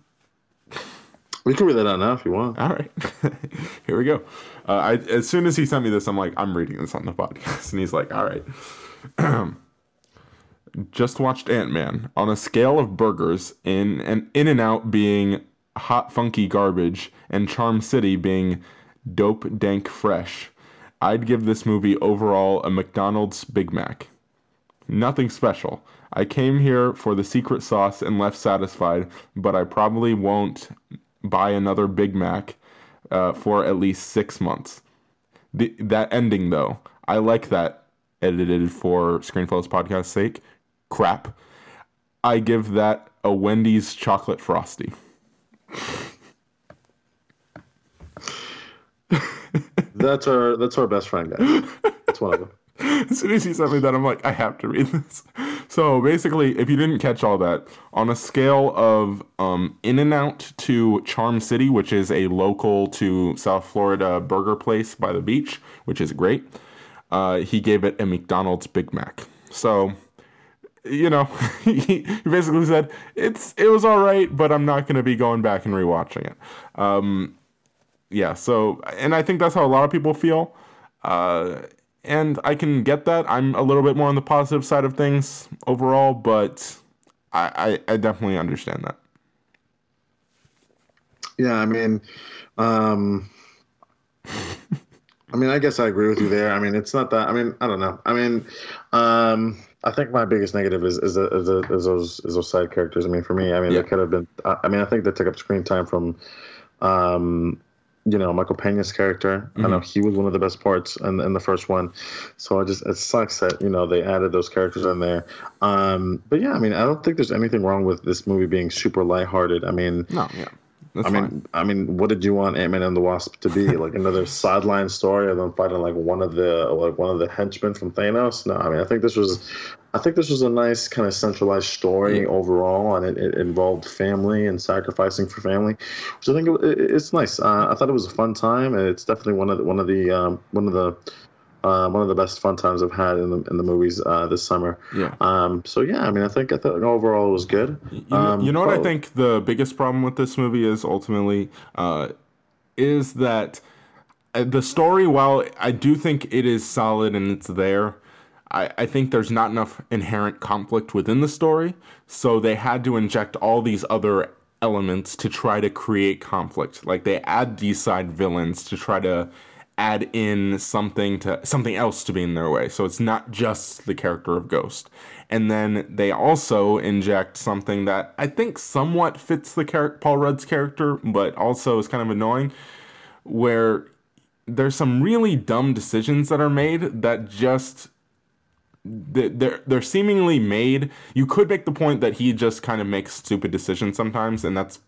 We can read that out now if you want. All right, here we go. Uh, I, as soon as he sent me this, I'm like, I'm reading this on the podcast, and he's like, all right. Just watched Ant Man. On a scale of burgers, in and In-N-Out being hot funky garbage and Charm City being dope dank fresh, I'd give this movie overall a McDonald's Big Mac. Nothing special. I came here for the secret sauce and left satisfied, but I probably won't buy another Big Mac uh, for at least six months. The, that ending, though, I like that edited for Screenflow's podcast sake. Crap. I give that a Wendy's chocolate frosty. That's our that's our best friend, guys. That's one of them. as soon as he sent me that, I'm like, I have to read this. So basically, if you didn't catch all that, on a scale of um, In-N-Out to Charm City, which is a local to South Florida burger place by the beach, which is great, uh, he gave it a McDonald's Big Mac. So, you know, he basically said it's it was all right, but I'm not going to be going back and rewatching it. Um, yeah. So, and I think that's how a lot of people feel. Uh, and I can get that. I'm a little bit more on the positive side of things overall, but I, I, I definitely understand that. Yeah, I mean, um, I mean, I guess I agree with you there. I mean, it's not that. I mean, I don't know. I mean, um, I think my biggest negative is is, is, is those is those side characters. I mean, for me, I mean, Yeah. they could have been. I I mean, I think they took up screen time from, um, you know, Michael Pena's character. I know he was one of the best parts in, in the first one. So I just it sucks that you know they added those characters in there. Um, but yeah, I mean, I don't think there's anything wrong with this movie being super lighthearted. I mean, No, yeah. That's I fine. mean, I mean, what did you want Ant Man and the Wasp to be? Like another sideline story of them fighting like one of the like one of the henchmen from Thanos? No, I mean, I think this was, I think this was a nice kind of centralized story overall, and it, it involved family and sacrificing for family, which I think it, it- it's nice. Uh, I thought it was a fun time, and it's definitely one of the, one of the um, one of the uh, one of the best fun times I've had in the in the movies uh, this summer. Yeah. Um, so yeah, I mean, I think I thought overall it was good. You know, Um, you know what I think the biggest problem with this movie is ultimately uh, is that uh, the story, while I do think it is solid and it's there, I, I think there's not enough inherent conflict within the story. So they had to inject all these other elements to try to create conflict. Like they add these side villains to try to add in something to something else to be in their way. So it's not just the character of Ghost. And then they also inject something that I think somewhat fits the char- Paul Rudd's character, but also is kind of annoying, where there's some really dumb decisions that are made that just they're they're seemingly made. You could make the point that he just kind of makes stupid decisions sometimes, and that's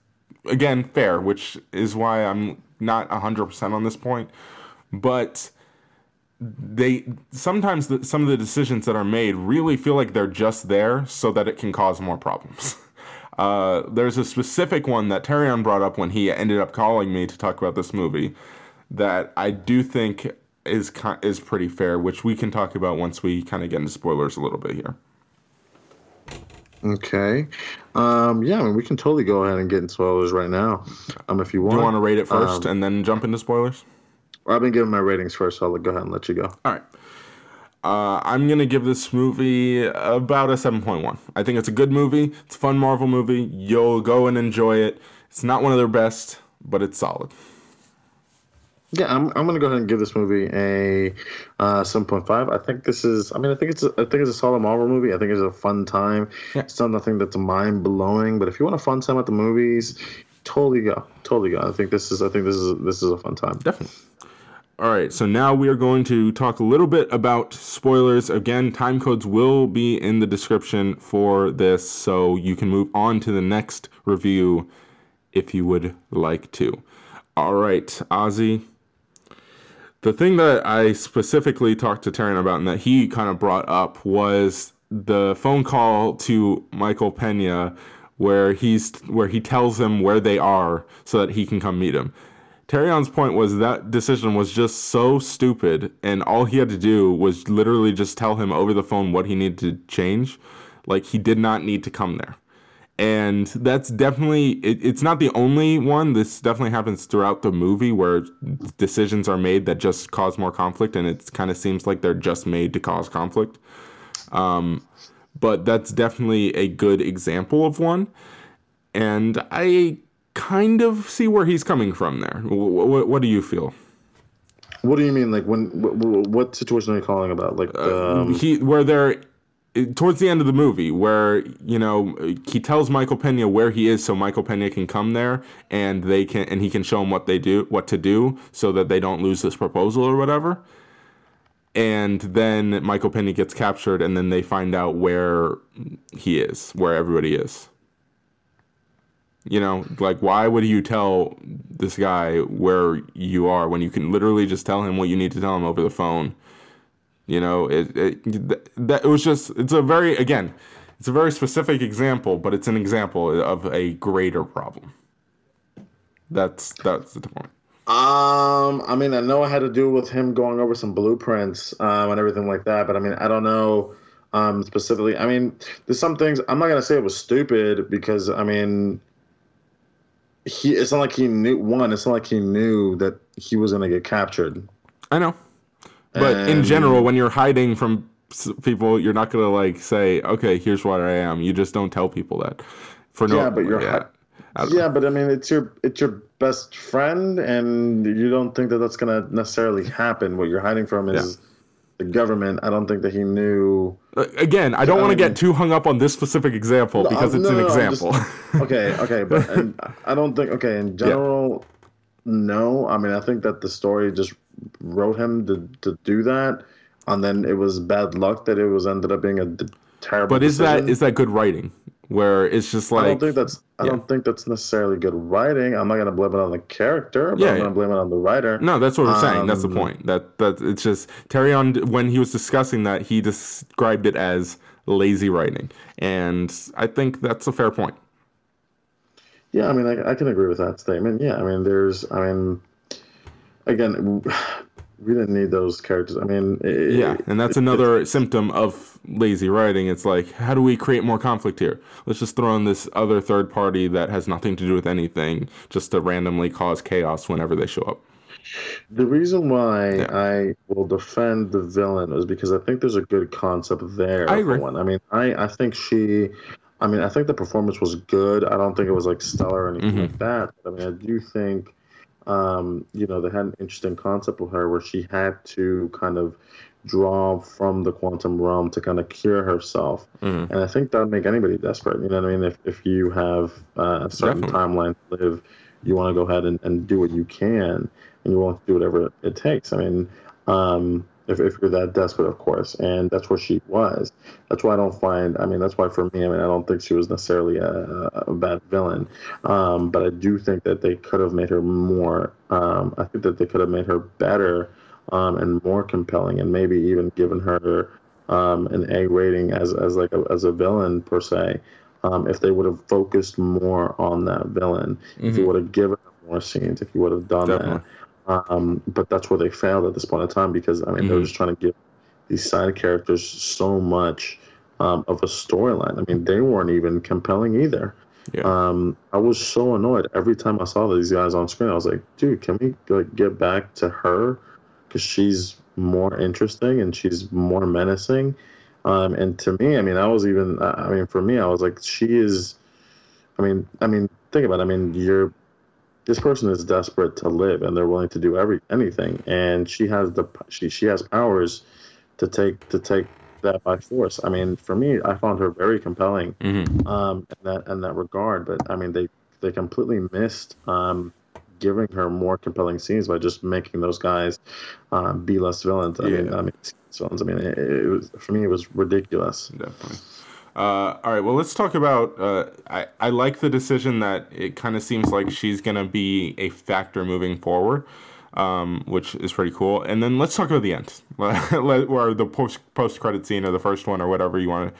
again fair, which is why I'm not hundred percent on this point. But they sometimes the, some of the decisions that are made really feel like they're just there so that it can cause more problems. Uh, there's a specific one that Terrion brought up when he ended up calling me to talk about this movie that I do think is is pretty fair, which we can talk about once we kind of get into spoilers a little bit here. Okay. Um, yeah, I mean, we can totally go ahead and get into spoilers right now, um, if you want. Do you want to rate it first Um, and then jump into spoilers? I've been giving my ratings first, so I'll go ahead and let you go. All right. Uh, I'm gonna give this movie about a 7.1. I think it's a good movie. It's a fun Marvel movie. You'll go and enjoy it. It's not one of their best, but it's solid. Yeah, I'm, I'm gonna go ahead and give this movie a uh, 7.5. I think this is. I mean, I think it's. A, I think it's a solid Marvel movie. I think it's a fun time. Yeah. It's not nothing that's mind blowing, but if you want a fun time at the movies, totally go. Totally go. I think this is. I think this is. This is a fun time. Definitely. All right, so now we are going to talk a little bit about spoilers. Again, time codes will be in the description for this, so you can move on to the next review if you would like to. All right, Ozzy. The thing that I specifically talked to Tyrion about and that he kind of brought up was the phone call to Michael Pena where he's where he tells him where they are so that he can come meet him. Tyrion's point was that decision was just so stupid, and all he had to do was literally just tell him over the phone what he needed to change. Like he did not need to come there. And that's definitely, it, it's not the only one. This definitely happens throughout the movie where decisions are made that just cause more conflict, and it kind of seems like they're just made to cause conflict. Um, but that's definitely a good example of one. And I kind of see where he's coming from there. What, what do you feel? What do you mean? Like when? What, what situation are you calling about? Like um, he where they're towards the end of the movie where you know he tells Michael Pena where he is so Michael Pena can come there and they can and he can show him what they do what to do so that they don't lose this proposal or whatever and then Michael Pena gets captured and then they find out where he is where everybody is you know, like why would you tell this guy where you are when you can literally just tell him what you need to tell him over the phone? You know, it, it that it was just it's a very again, it's a very specific example, but it's an example of a greater problem. That's that's the point. Um, I mean, I know it had to do with him going over some blueprints um, and everything like that, but I mean, I don't know um, specifically. I mean, there's some things I'm not gonna say it was stupid because I mean, he it's not like he knew one it's not like he knew that he was going to get captured i know but and, in general when you're hiding from people you're not going to like say okay here's what i am you just don't tell people that for no yeah but you're yeah, yeah but i mean it's your it's your best friend and you don't think that that's going to necessarily happen what you're hiding from is yeah the government. I don't think that he knew. Again, I don't want to get too hung up on this specific example because it's no, an example. Just, okay, okay, but I don't think. Okay, in general, yeah. no. I mean, I think that the story just wrote him to to do that, and then it was bad luck that it was ended up being a terrible. But is decision. that is that good writing? where it's just like I don't think that's I yeah. don't think that's necessarily good writing. I'm not gonna blame it on the character, but yeah, I'm gonna blame it on the writer. No, that's what we're um, saying. That's the um, point. That that it's just Terry on when he was discussing that he described it as lazy writing, and I think that's a fair point. Yeah, I mean, I, I can agree with that statement. Yeah, I mean, there's, I mean, again, we didn't need those characters. I mean, it, yeah, and that's another symptom of lazy writing. It's like, how do we create more conflict here? Let's just throw in this other third party that has nothing to do with anything, just to randomly cause chaos whenever they show up. The reason why yeah. I will defend the villain is because I think there's a good concept there. I agree. One. I mean, I, I think she, I mean, I think the performance was good. I don't think it was like stellar or anything mm-hmm. like that. I mean, I do think um, you know, they had an interesting concept with her where she had to kind of draw from the quantum realm to kind of cure herself. Mm-hmm. And I think that would make anybody desperate. You know what I mean? If, if you have uh, a certain Definitely. timeline to live, you want to go ahead and, and do what you can and you want to do whatever it takes. I mean, um, if, if you're that desperate, of course. And that's where she was. That's why I don't find, I mean, that's why for me, I mean, I don't think she was necessarily a, a bad villain. Um, but I do think that they could have made her more, um, I think that they could have made her better um, and more compelling and maybe even given her um, an A rating as, as like a, as a villain per se. Um, if they would have focused more on that villain, mm-hmm. if you would have given her more scenes, if you would have done Definitely. that. Um, but that's where they failed at this point in time because I mean mm-hmm. they were just trying to give these side characters so much um, of a storyline. I mean they weren't even compelling either. Yeah. Um, I was so annoyed every time I saw these guys on screen. I was like, dude, can we like get back to her because she's more interesting and she's more menacing. Um, and to me, I mean, I was even, I mean, for me, I was like, she is. I mean, I mean, think about it. I mean, you're this person is desperate to live and they're willing to do every anything. And she has the she she has powers to take to take that by force. I mean for me i found her very compelling mm-hmm. um in that in that regard. But i mean they they completely missed um giving her more compelling scenes by just making those guys um, be less villains. I yeah. mean i mean villains i mean it, it was for me it was ridiculous. Definitely Uh, all right. Well, let's talk about. Uh, I I like the decision that it kind of seems like she's gonna be a factor moving forward, um, which is pretty cool. And then let's talk about the end, or the post post credit scene or the first one or whatever you want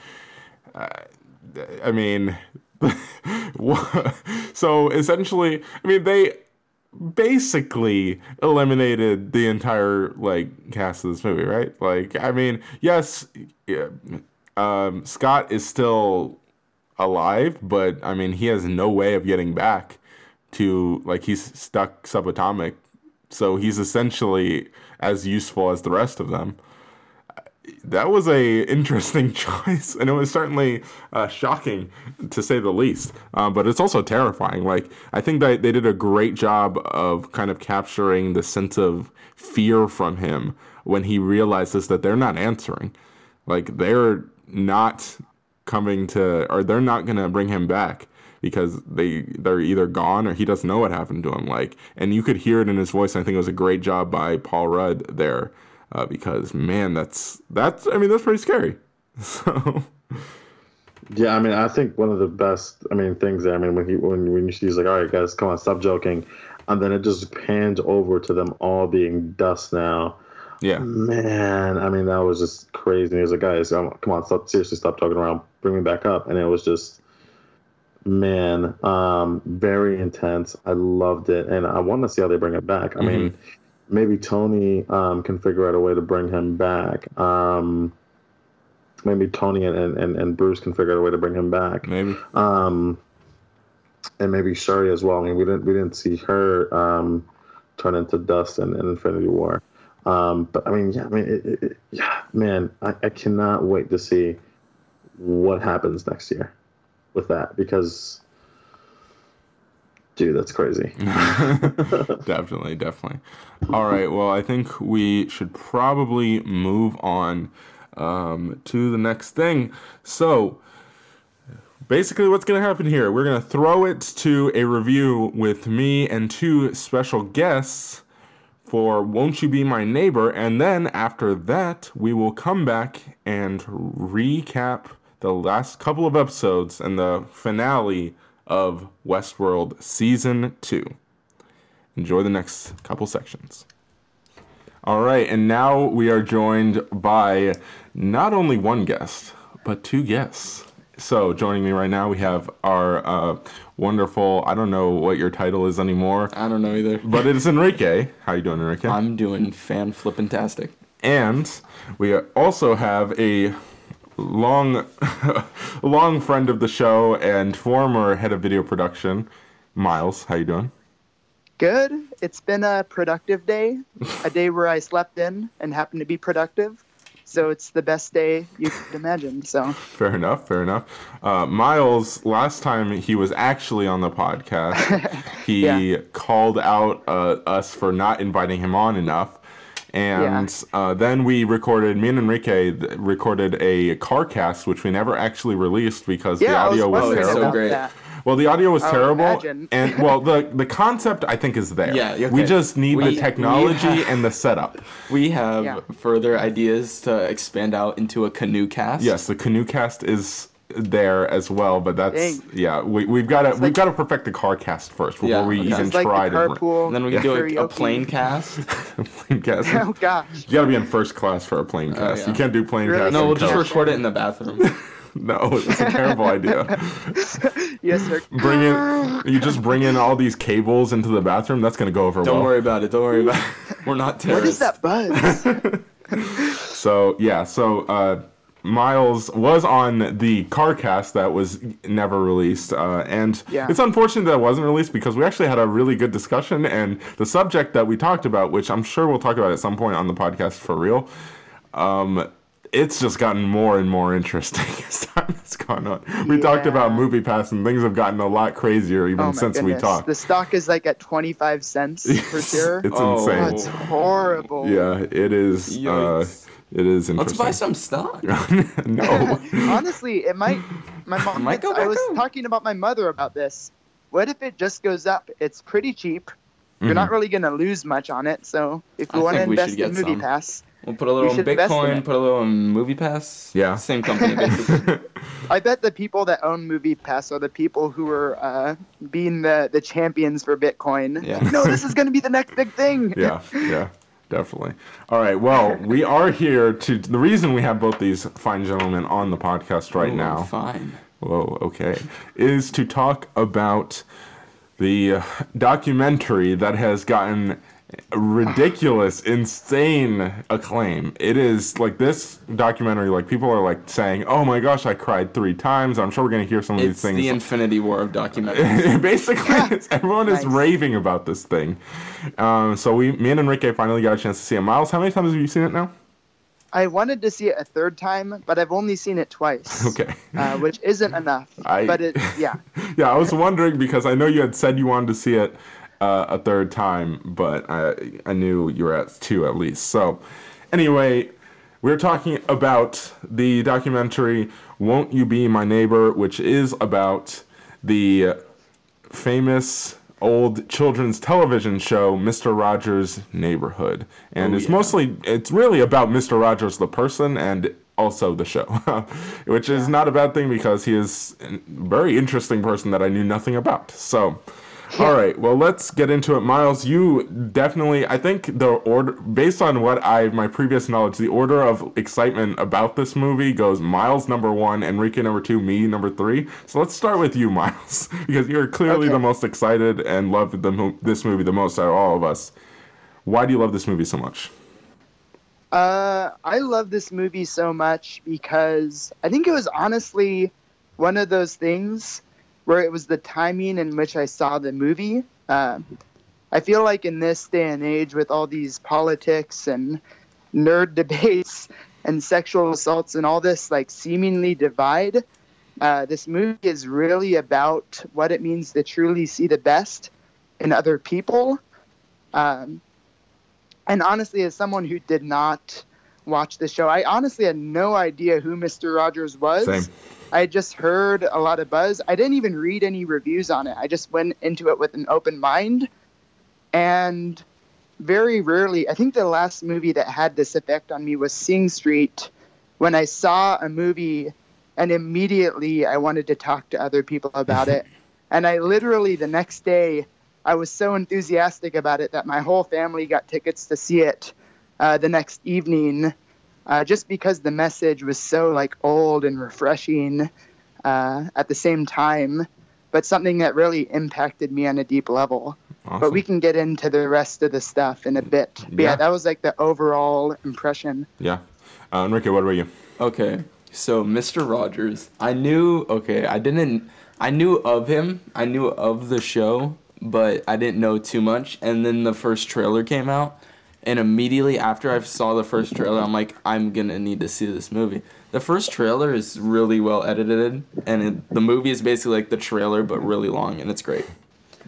to. Uh, I mean, so essentially, I mean they basically eliminated the entire like cast of this movie, right? Like, I mean, yes, um, Scott is still alive, but I mean, he has no way of getting back to like he's stuck subatomic, so he's essentially as useful as the rest of them. That was a interesting choice, and it was certainly uh, shocking to say the least. Uh, but it's also terrifying. Like I think that they did a great job of kind of capturing the sense of fear from him when he realizes that they're not answering. Like they're not coming to or they're not going to bring him back because they they're either gone or he doesn't know what happened to him like and you could hear it in his voice i think it was a great job by paul rudd there uh, because man that's that's i mean that's pretty scary so Yeah, I mean, I think one of the best, I mean, things. I mean, when he when when she's like, "All right, guys, come on, stop joking," and then it just pans over to them all being dust now. Yeah Man, I mean, that was just crazy. He was like, "Guys, come on, stop, seriously, stop talking around, bring me back up." And it was just, man, um, very intense. I loved it, and I want to see how they bring it back. I mean, maybe Tony um, can figure out a way to bring him back. Um, maybe Tony and, and, and Bruce can figure out a way to bring him back. maybe Um, and maybe Shuri as well. I mean, we didn't we didn't see her um, turn into dust in, in Infinity War. Um, but I mean, yeah, I mean, it, it, yeah, man, I, I cannot wait to see what happens next year with that because, dude, that's crazy. definitely, definitely. All right. Well, I think we should probably move on um, to the next thing. So, basically, what's going to happen here? We're going to throw it to a review with me and two special guests for Won't You Be My Neighbor? And then after that, we will come back and recap the last couple of episodes and the finale of Westworld Season 2. Enjoy the next couple sections. All right, and now we are joined by not only one guest, but two guests. So, joining me right now, we have our uh, wonderful, I don't know what your title is anymore, I don't know either. but it is Enrique. How you doing, Enrique? I'm doing fan flippintastic. And we also have a long, long friend of the show and former head of video production, Miles. How you doing? Good. It's been a productive day, a day where I slept in and happened to be productive. So it's the best day you could imagine. So Fair enough. Fair enough. Uh, Miles, last time he was actually on the podcast, he Yeah. called out uh, us for not inviting him on enough. And uh, then we recorded, me and Enrique th- recorded a car cast, which we never actually released because the yeah, I was audio was, wondering terrible. about great. that. Well, the audio was I terrible, imagine. and well, the the concept I think is there. Yeah, okay. We just need We- the technology have- and the setup. We have Yeah. further ideas to expand out into a canoe cast. Yes, the canoe cast is there as well, but that's Dang. yeah. We we've got to we've like- got to perfect the car cast first before Yeah, we okay. even It's like try the to carpool. And then we can do a, a plane cast. plane cast. Oh gosh. You got to be in first class for a plane oh, cast. yeah. You can't do plane Really? cast. no, we'll just record it in the bathroom. No, it's a terrible idea. Yes, sir. Bring in you just bring in all these cables into the bathroom. That's gonna go over Don't well. worry about it. Don't worry about it. We're not terrorists. What is terrorists. that buzz? So yeah, so uh, Miles was on the car cast that was never released, uh, and Yeah. it's unfortunate that it wasn't released because we actually had a really good discussion, and the subject that we talked about, which I'm sure we'll talk about at some point on the podcast for real, um, it's just gotten more and more interesting as time has gone on. We talked about MoviePass, and things have gotten a lot crazier even Oh my since we talked. The stock is like at 25 cents for sure. it's Oh. Insane. it's horrible. Yeah, it is. Uh, it is interesting. Let's buy some stock. no. Honestly, it might. My mom. Might go I was up. talking about my mother about this. What if it just goes up? It's pretty cheap. You're not really gonna lose much on it. So if Mm-hmm. I you want to think we should invest in get Movie some. Pass, We'll put a little in should in Bitcoin, put a little in MoviePass. Yeah. Same company, basically. I bet the people that own MoviePass are the people who are uh, being the, the champions for Bitcoin. Yeah. No, this is going to be the next big thing. yeah, yeah, definitely. All right. Well, we are here to. The reason we have both these fine gentlemen on the podcast right Oh, now. Fine. Whoa, okay. Is to talk about the uh, documentary that has gotten ridiculous, insane acclaim. It is like this documentary, like people are like saying, oh my gosh, I cried three times. I'm sure we're going to hear some of It's these things. It's the Infinity War of documentaries. Basically, it's- everyone is raving about this thing. Um, so we, me and Enrique finally got a chance to see it. Miles, how many times have you seen it now? I wanted to see it a third time, but I've only seen it twice. Okay. Uh, which isn't enough. I- But it, yeah. yeah, I was wondering because I know you had said you wanted to see it uh, a third time, but I I knew you were at two at least. So, anyway, we're talking about the documentary "Won't You Be My Neighbor," which is about the famous old children's television show Mr. Rogers' Neighborhood. And Oh, it's yeah. mostly it's really about Mr. Rogers the person and also the show, which is not a bad thing because he is a very interesting person that I knew nothing about. So all right, well let's get into it. Miles, you definitely I think the order based on what I my previous knowledge, the order of excitement about this movie goes Miles number 1, Enrique number 2, me number 3. So let's start with you, Miles, because you're clearly Okay. the most excited and love the this movie the most out of all of us. Why do you love this movie so much? Uh, I love this movie so much because I think it was honestly one of those things where it was the timing in which I saw the movie. Uh, I feel like in this day and age, with all these politics and nerd debates and sexual assaults and all this like seemingly divide, uh, this movie is really about what it means to truly see the best in other people. Um, and honestly, as someone who did not watch the show, I honestly had no idea who Mr. Rogers was. Same. I just heard a lot of buzz. I didn't even read any reviews on it. I just went into it with an open mind. And very rarely, I think the last movie that had this effect on me was Sing Street, when I saw a movie and immediately I wanted to talk to other people about it. And I literally, the next day, I was so enthusiastic about it that my whole family got tickets to see it uh, the next evening, uh, just because the message was so like old and refreshing uh, at the same time, but something that really impacted me on a deep level. But we can get into the rest of the stuff in a bit. But yeah, Yeah. that was like the overall impression. Yeah. Uh, Enrique, what about you? Okay, so Mr. Rogers, I knew. Okay, I didn't. I knew of him. I knew of the show, but I didn't know too much. And then the first trailer came out, and immediately after I saw the first trailer, I'm like, I'm gonna need to see this movie. The first trailer is really well edited, and it, the movie is basically like the trailer but really long, and it's great.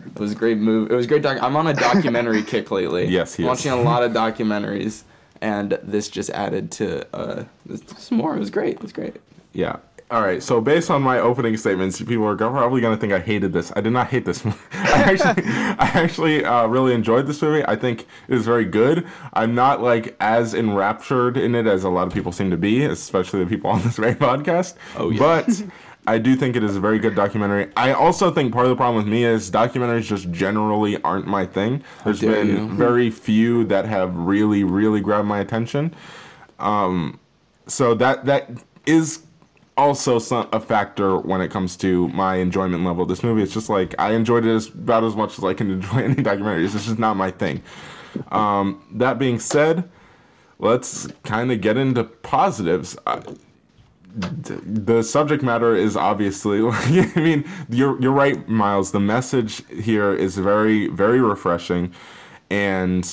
It was a great movie. It was a great. Doc- I'm on a documentary kick lately. Yes, he is. watching a lot of documentaries, and this just added to uh, some more. It was great. It was great. Yeah. All right. So based on my opening statements, people are probably going to think I hated this. I did not hate this movie. I actually, I actually uh, really enjoyed this movie. I think it was very good. I'm not like as enraptured in it as a lot of people seem to be, especially the people on this very podcast. Oh, yeah. But I do think it is a very good documentary. I also think part of the problem with me is documentaries just generally aren't my thing. There's been you. very few that have really, really grabbed my attention Um, so that that is also some, a factor when it comes to my enjoyment level of this movie. It's just like I enjoyed it as, about as much as I can enjoy any documentaries. It's just not my thing. Um, that being said, let's kind of get into positives. D- the subject matter is obviously I mean you're you're right Miles the message here is very very refreshing and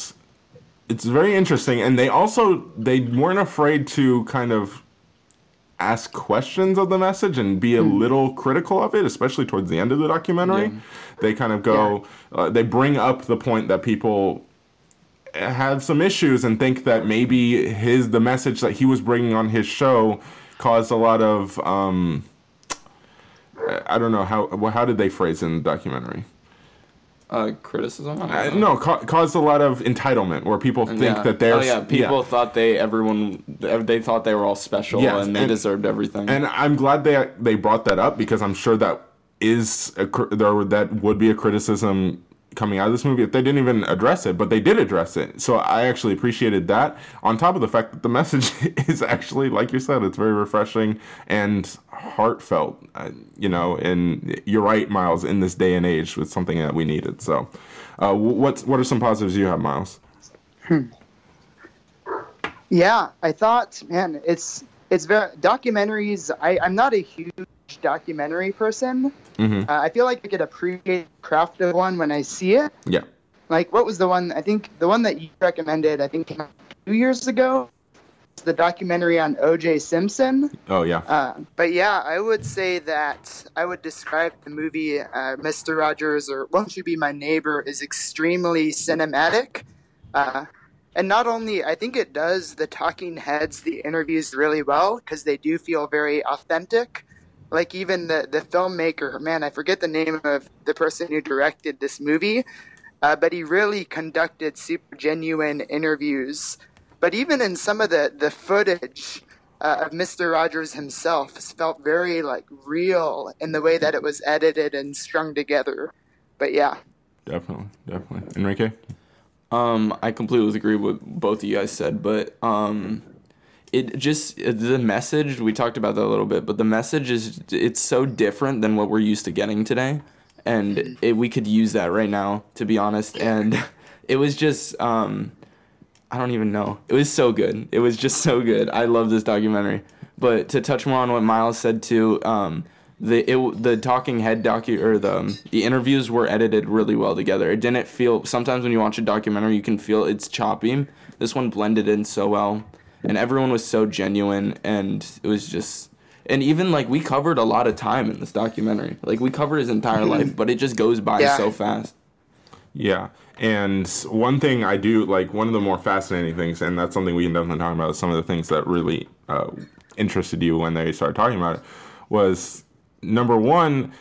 it's very interesting and they also they weren't afraid to kind of ask questions of the message and be a little critical of it especially towards the end of the documentary. Yeah. they kind of go uh, they bring up the point that people have some issues and think that maybe his the message that he was bringing on his show caused a lot of um I don't know how well, how did they phrase in the documentary uh, criticism. I Uh, no, ca- caused a lot of entitlement where people think Yeah. that they're oh yeah people yeah. thought they everyone they thought they were all special Yes, and they and- deserved everything And I'm glad they they brought that up because I'm sure that is a, there that would be a criticism coming out of this movie if they didn't even address it, but they did address it. So I actually appreciated that. On top of the fact that the message is actually, like you said, it's very refreshing and heartfelt. Uh, you know, and you're right, Miles. In this day and age, with something that we needed. So, uh, wh- what's what are some positives you have, Miles? Yeah, I thought, man, it's it's very documentaries. I I'm not a huge documentary person. Mhm. Uh, I feel like I could appreciate craft of one when I see it. Yeah. Like, what was the one? I think the one that you recommended. I think came out two years ago. It's the documentary on O.J. Simpson. Oh yeah. Uh, but yeah, I would say that I would describe the movie uh, Mr. Rogers or Won't You Be My Neighbor is extremely cinematic. Uh, and not only, I think it does the talking heads, the interviews really well because they do feel very authentic. Like even the, the filmmaker, man, I forget the name of the person who directed this movie, uh, but he really conducted super genuine interviews. But even in some of the, the footage, uh, of Mr. Rogers himself felt very like real in the way that it was edited and strung together. But yeah, Definitely. Definitely. Enrique. Um, I completely agree with both of you guys said, but um, it just the message we talked about that a little bit, but the message is it's so different than what we're used to getting today, and it, we could use that right now, to be honest. And it was just um, I don't even know. It was so good. It was just so good. I love this documentary. But to touch more on what Miles said too, um, the it, the talking head docu or the the interviews were edited really well together. It didn't feel sometimes when you watch a documentary you can feel it's choppy. This one blended in so well, and everyone was so genuine, and it was just. And even like we covered a lot of time in this documentary. Like we covered his entire life, but it just goes by Yeah. so fast. Yeah. And one thing I do like, one of the more fascinating things, and that's something we can definitely talk about, is some of the things that really uh, interested you when they started talking about it, was number one,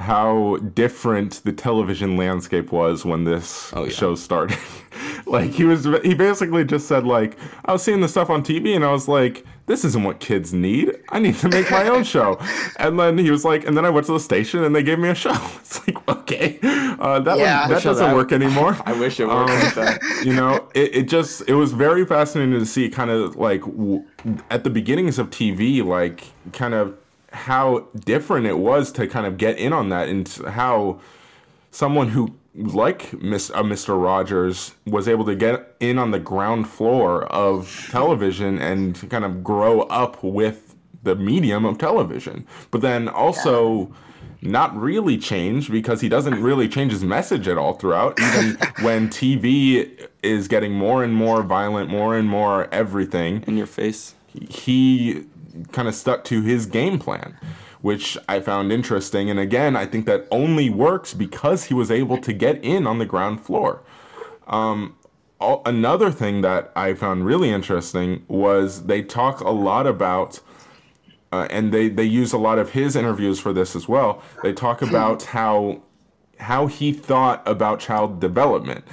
how different the television landscape was when this Oh, yeah. show started. like he was, he basically just said like, I was seeing the stuff on TV, and I was like, this isn't what kids need. I need to make my own show. And then he was like, and then I went to the station, and they gave me a show. It's like, okay, uh, that Yeah. one, that doesn't I- work anymore. I wish it worked like that. you know, it, it just it was very fascinating to see kind of like w- at the beginnings of TV, like kind of how different it was to kind of get in on that and how someone who like Miss uh, Mr. Rogers was able to get in on the ground floor of television and kind of grow up with the medium of television. But then also not really change because he doesn't really change his message at all throughout. Even when TV is getting more and more violent, more and more everything, In your face. he kind of stuck to his game plan, which I found interesting. And again, I think that only works because he was able to get in on the ground floor. Um, all, another thing that I found really interesting was they talk a lot about. Uh, and they, they use a lot of his interviews for this as well. They talk about how how he thought about child development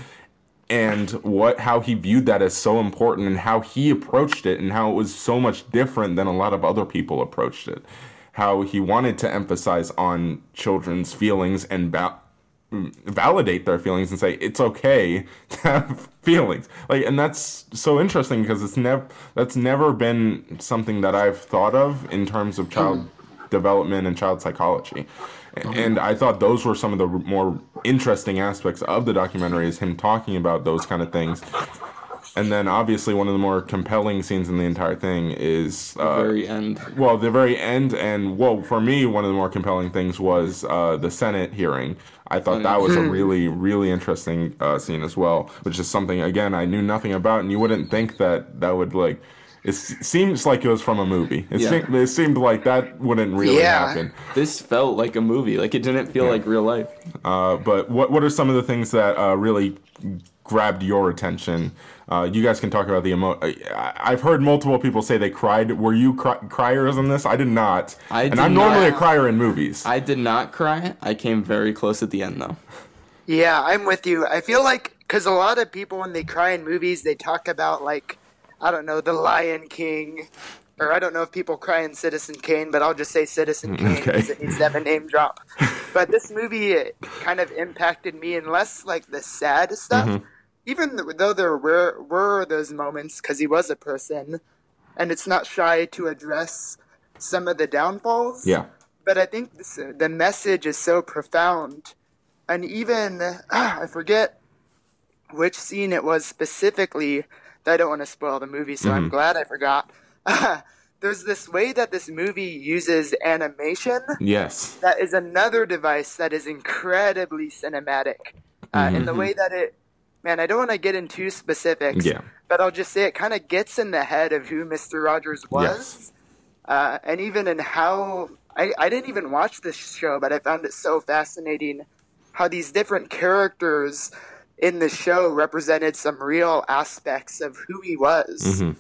and what how he viewed that as so important and how he approached it and how it was so much different than a lot of other people approached it. How he wanted to emphasize on children's feelings and ba- validate their feelings and say it's okay to have feelings. Like and that's so interesting because it's never that's never been something that I've thought of in terms of child hmm. development and child psychology and I thought those were some of the more interesting aspects of the documentary is him talking about those kind of things and then obviously one of the more compelling scenes in the entire thing is uh, the Very end. well, the very end, and well, for me, one of the more compelling things was uh, the Senate hearing. I thought that was a really, really interesting uh, scene as well, which is something again I knew nothing about, and you wouldn't think that that would like. It seems like it was from a movie. It, Yeah. seemed, it seemed like that wouldn't really Yeah. happen. This felt like a movie. Like it didn't feel like real life. Uh, but what what are some of the things that uh, really grabbed your attention? Uh, you guys can talk about the emo. I- I've heard multiple people say they cried. Were you cry- criers in this? I did not. I and did I'm normally a crier in movies. I did not cry. I came very close at the end though. Yeah, I'm with you. I feel like because a lot of people when they cry in movies, they talk about like I don't know, The Lion King, or I don't know if people cry in Citizen Kane, but I'll just say Citizen Kane Okay. because it needs to have a name drop. but this movie it kind of impacted me, and less like the sad stuff. Even though there were were those moments, because he was a person, and it's not shy to address some of the downfalls Yeah. but I think this, the message is so profound, and even ah, I forget which scene it was specifically. I don't want to spoil the movie, so I'm glad I forgot. There's this way that this movie uses animation Yes. that is another device that is incredibly cinematic. Uh, In the way that it, man, I don't want to get into specifics, Yeah. but I'll just say it kind of gets in the head of who Mr. Rogers was Yes. uh, and even in how I, I didn't even watch this show, but I found it so fascinating how these different characters in the show represented some real aspects of who he was. Mm-hmm.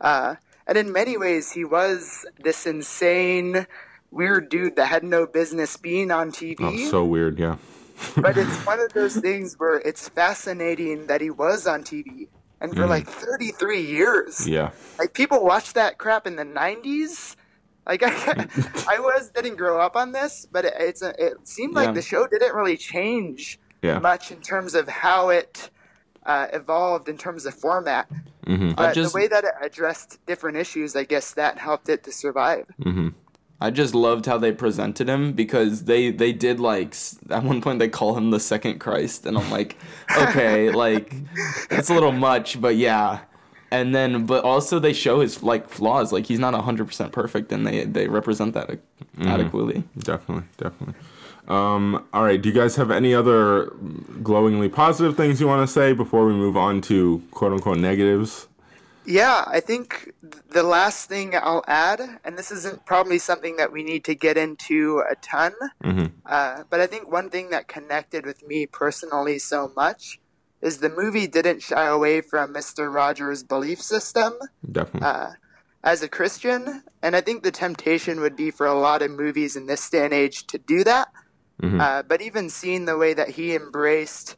Uh, and in many ways, he was this insane, weird dude that had no business being on TV. Oh, so weird. Yeah. but it's one of those things where it's fascinating that he was on TV. And for like 33 years Mm. Yeah. like people watched that crap in the 90s like i, I was didn't grow up on this but it, it's a, it seemed like Yeah. the show didn't really change Yeah. much in terms of how it uh, evolved in terms of format Mm-hmm. but just- the way that it addressed different issues i guess that helped it to survive I just loved how they presented him because they they did like at one point they call him the second Christ and I'm like okay like it's a little much but yeah and then but also they show his like flaws like he's not 100% perfect and they they represent that adequately Definitely. Definitely. Um, all right. Do you guys have any other glowingly positive things you want to say before we move on to quote unquote negatives? Yeah, I think the last thing I'll add, and this isn't probably something that we need to get into a ton, uh, but I think one thing that connected with me personally so much is the movie didn't shy away from Mr. Rogers' belief system Definitely. uh, as a Christian, and I think the temptation would be for a lot of movies in this day and age to do that. Uh, but even seeing the way that he embraced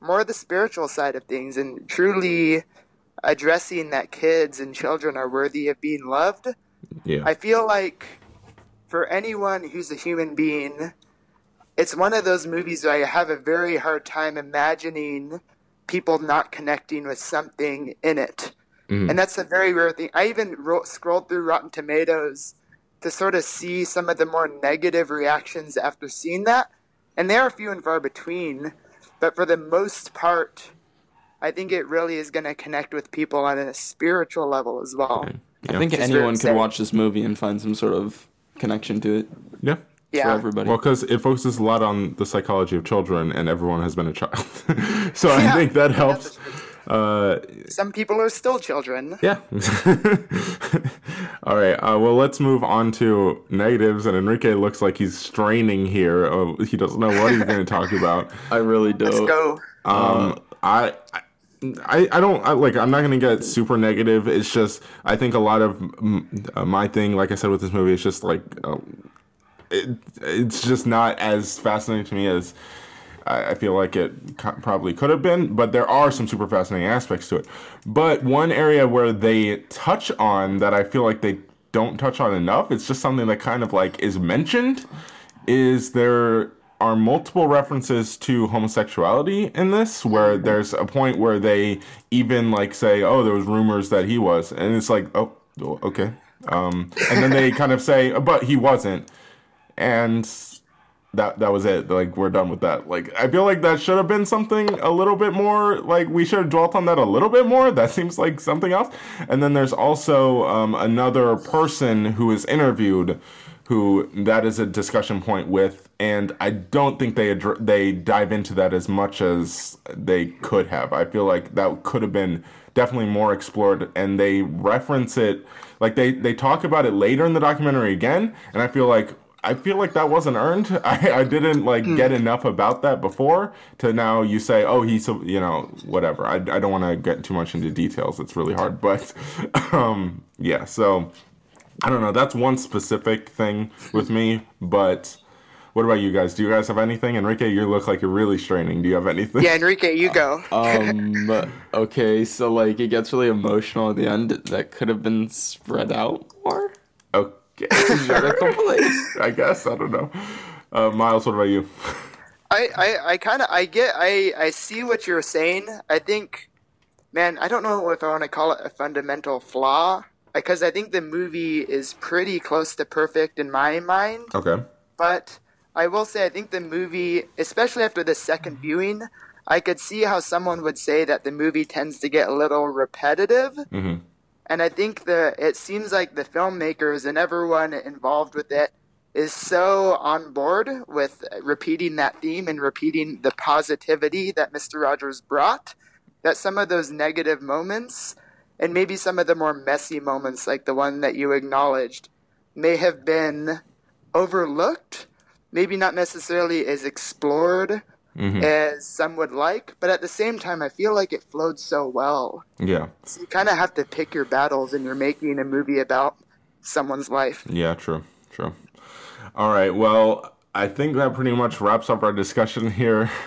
more of the spiritual side of things and truly addressing that kids and children are worthy of being loved, yeah. I feel like for anyone who's a human being, it's one of those movies where I have a very hard time imagining people not connecting with something in it. And that's a very rare thing. I even wrote, scrolled through Rotten Tomatoes to sort of see some of the more negative reactions after seeing that. And they are few and far between. But for the most part, I think it really is going to connect with people on a spiritual level as well. I think Just anyone very could watch this movie and find some sort of connection to it yeah. for Yeah. everybody Well, because it focuses a lot on the psychology of children, and everyone has been a child, so I think that helps. Uh, Some people are still children. yeah. All right. Uh, well, let's move on to negatives. And Enrique looks like he's straining here. Uh, he doesn't know what he's going to talk about. I really don't. Let's go. Um, I, I, I don't I, like. I'm not gonna get super negative. It's just I think a lot of mm, uh, my thing, like I said with this movie, is just like uh, it, it's just not as fascinating to me as I, I feel like it co- probably could have been. But there are some super fascinating aspects to it. But one area where they touch on that I feel like they don't touch on enough. It's just something that kind of like is mentioned. Is there are multiple references to homosexuality in this where there's a point where they even like say oh there was rumors that he was and it's like oh okay um and then they kind of say but he wasn't and that that was it. Like we're done with that. Like i feel like that should have been something a little bit more like we should have dwelt on that a little bit more. That seems like something else. And then there's also um, another person who is interviewed who that is a discussion point with. And i don't think they addr- they dive into that as much as they could have. I feel like that could have been definitely more explored. And they reference it like they they talk about it later in the documentary again. And i feel like I feel like that wasn't earned. I, I didn't like get enough about that before to now you say, oh, he's, you know, whatever. I, I don't want to get too much into details. It's really hard. But um, yeah, so I don't know. That's one specific thing with me. But What about you guys? Do you guys have anything? Enrique, you look like you're really straining. Do you have anything? Yeah, Enrique, you go. Um. okay, so like it gets really emotional at the end. That could have been spread out more. Okay. I guess I don't know. Uh, Miles, what about you? I, I, I kind of I get I I see what you're saying. I think, man, I don't know if I want to call it a fundamental flaw because I think the movie is pretty close to perfect in my mind. Okay. But I will say I think the movie, especially after the second viewing, I could see how someone would say that the movie tends to get a little repetitive. hmm And I think the it seems like the filmmakers and everyone involved with it is so on board with repeating that theme and repeating the positivity that Mr. Rogers brought that some of those negative moments and maybe some of the more messy moments like the one that you acknowledged may have been overlooked, maybe not necessarily as explored hmm as some would like, but at the same time I feel like it flowed so well. Yeah. So you kind of have to pick your battles and you're making a movie about someone's life. Yeah. True. True. All right. Well, I think that pretty much wraps up our discussion here.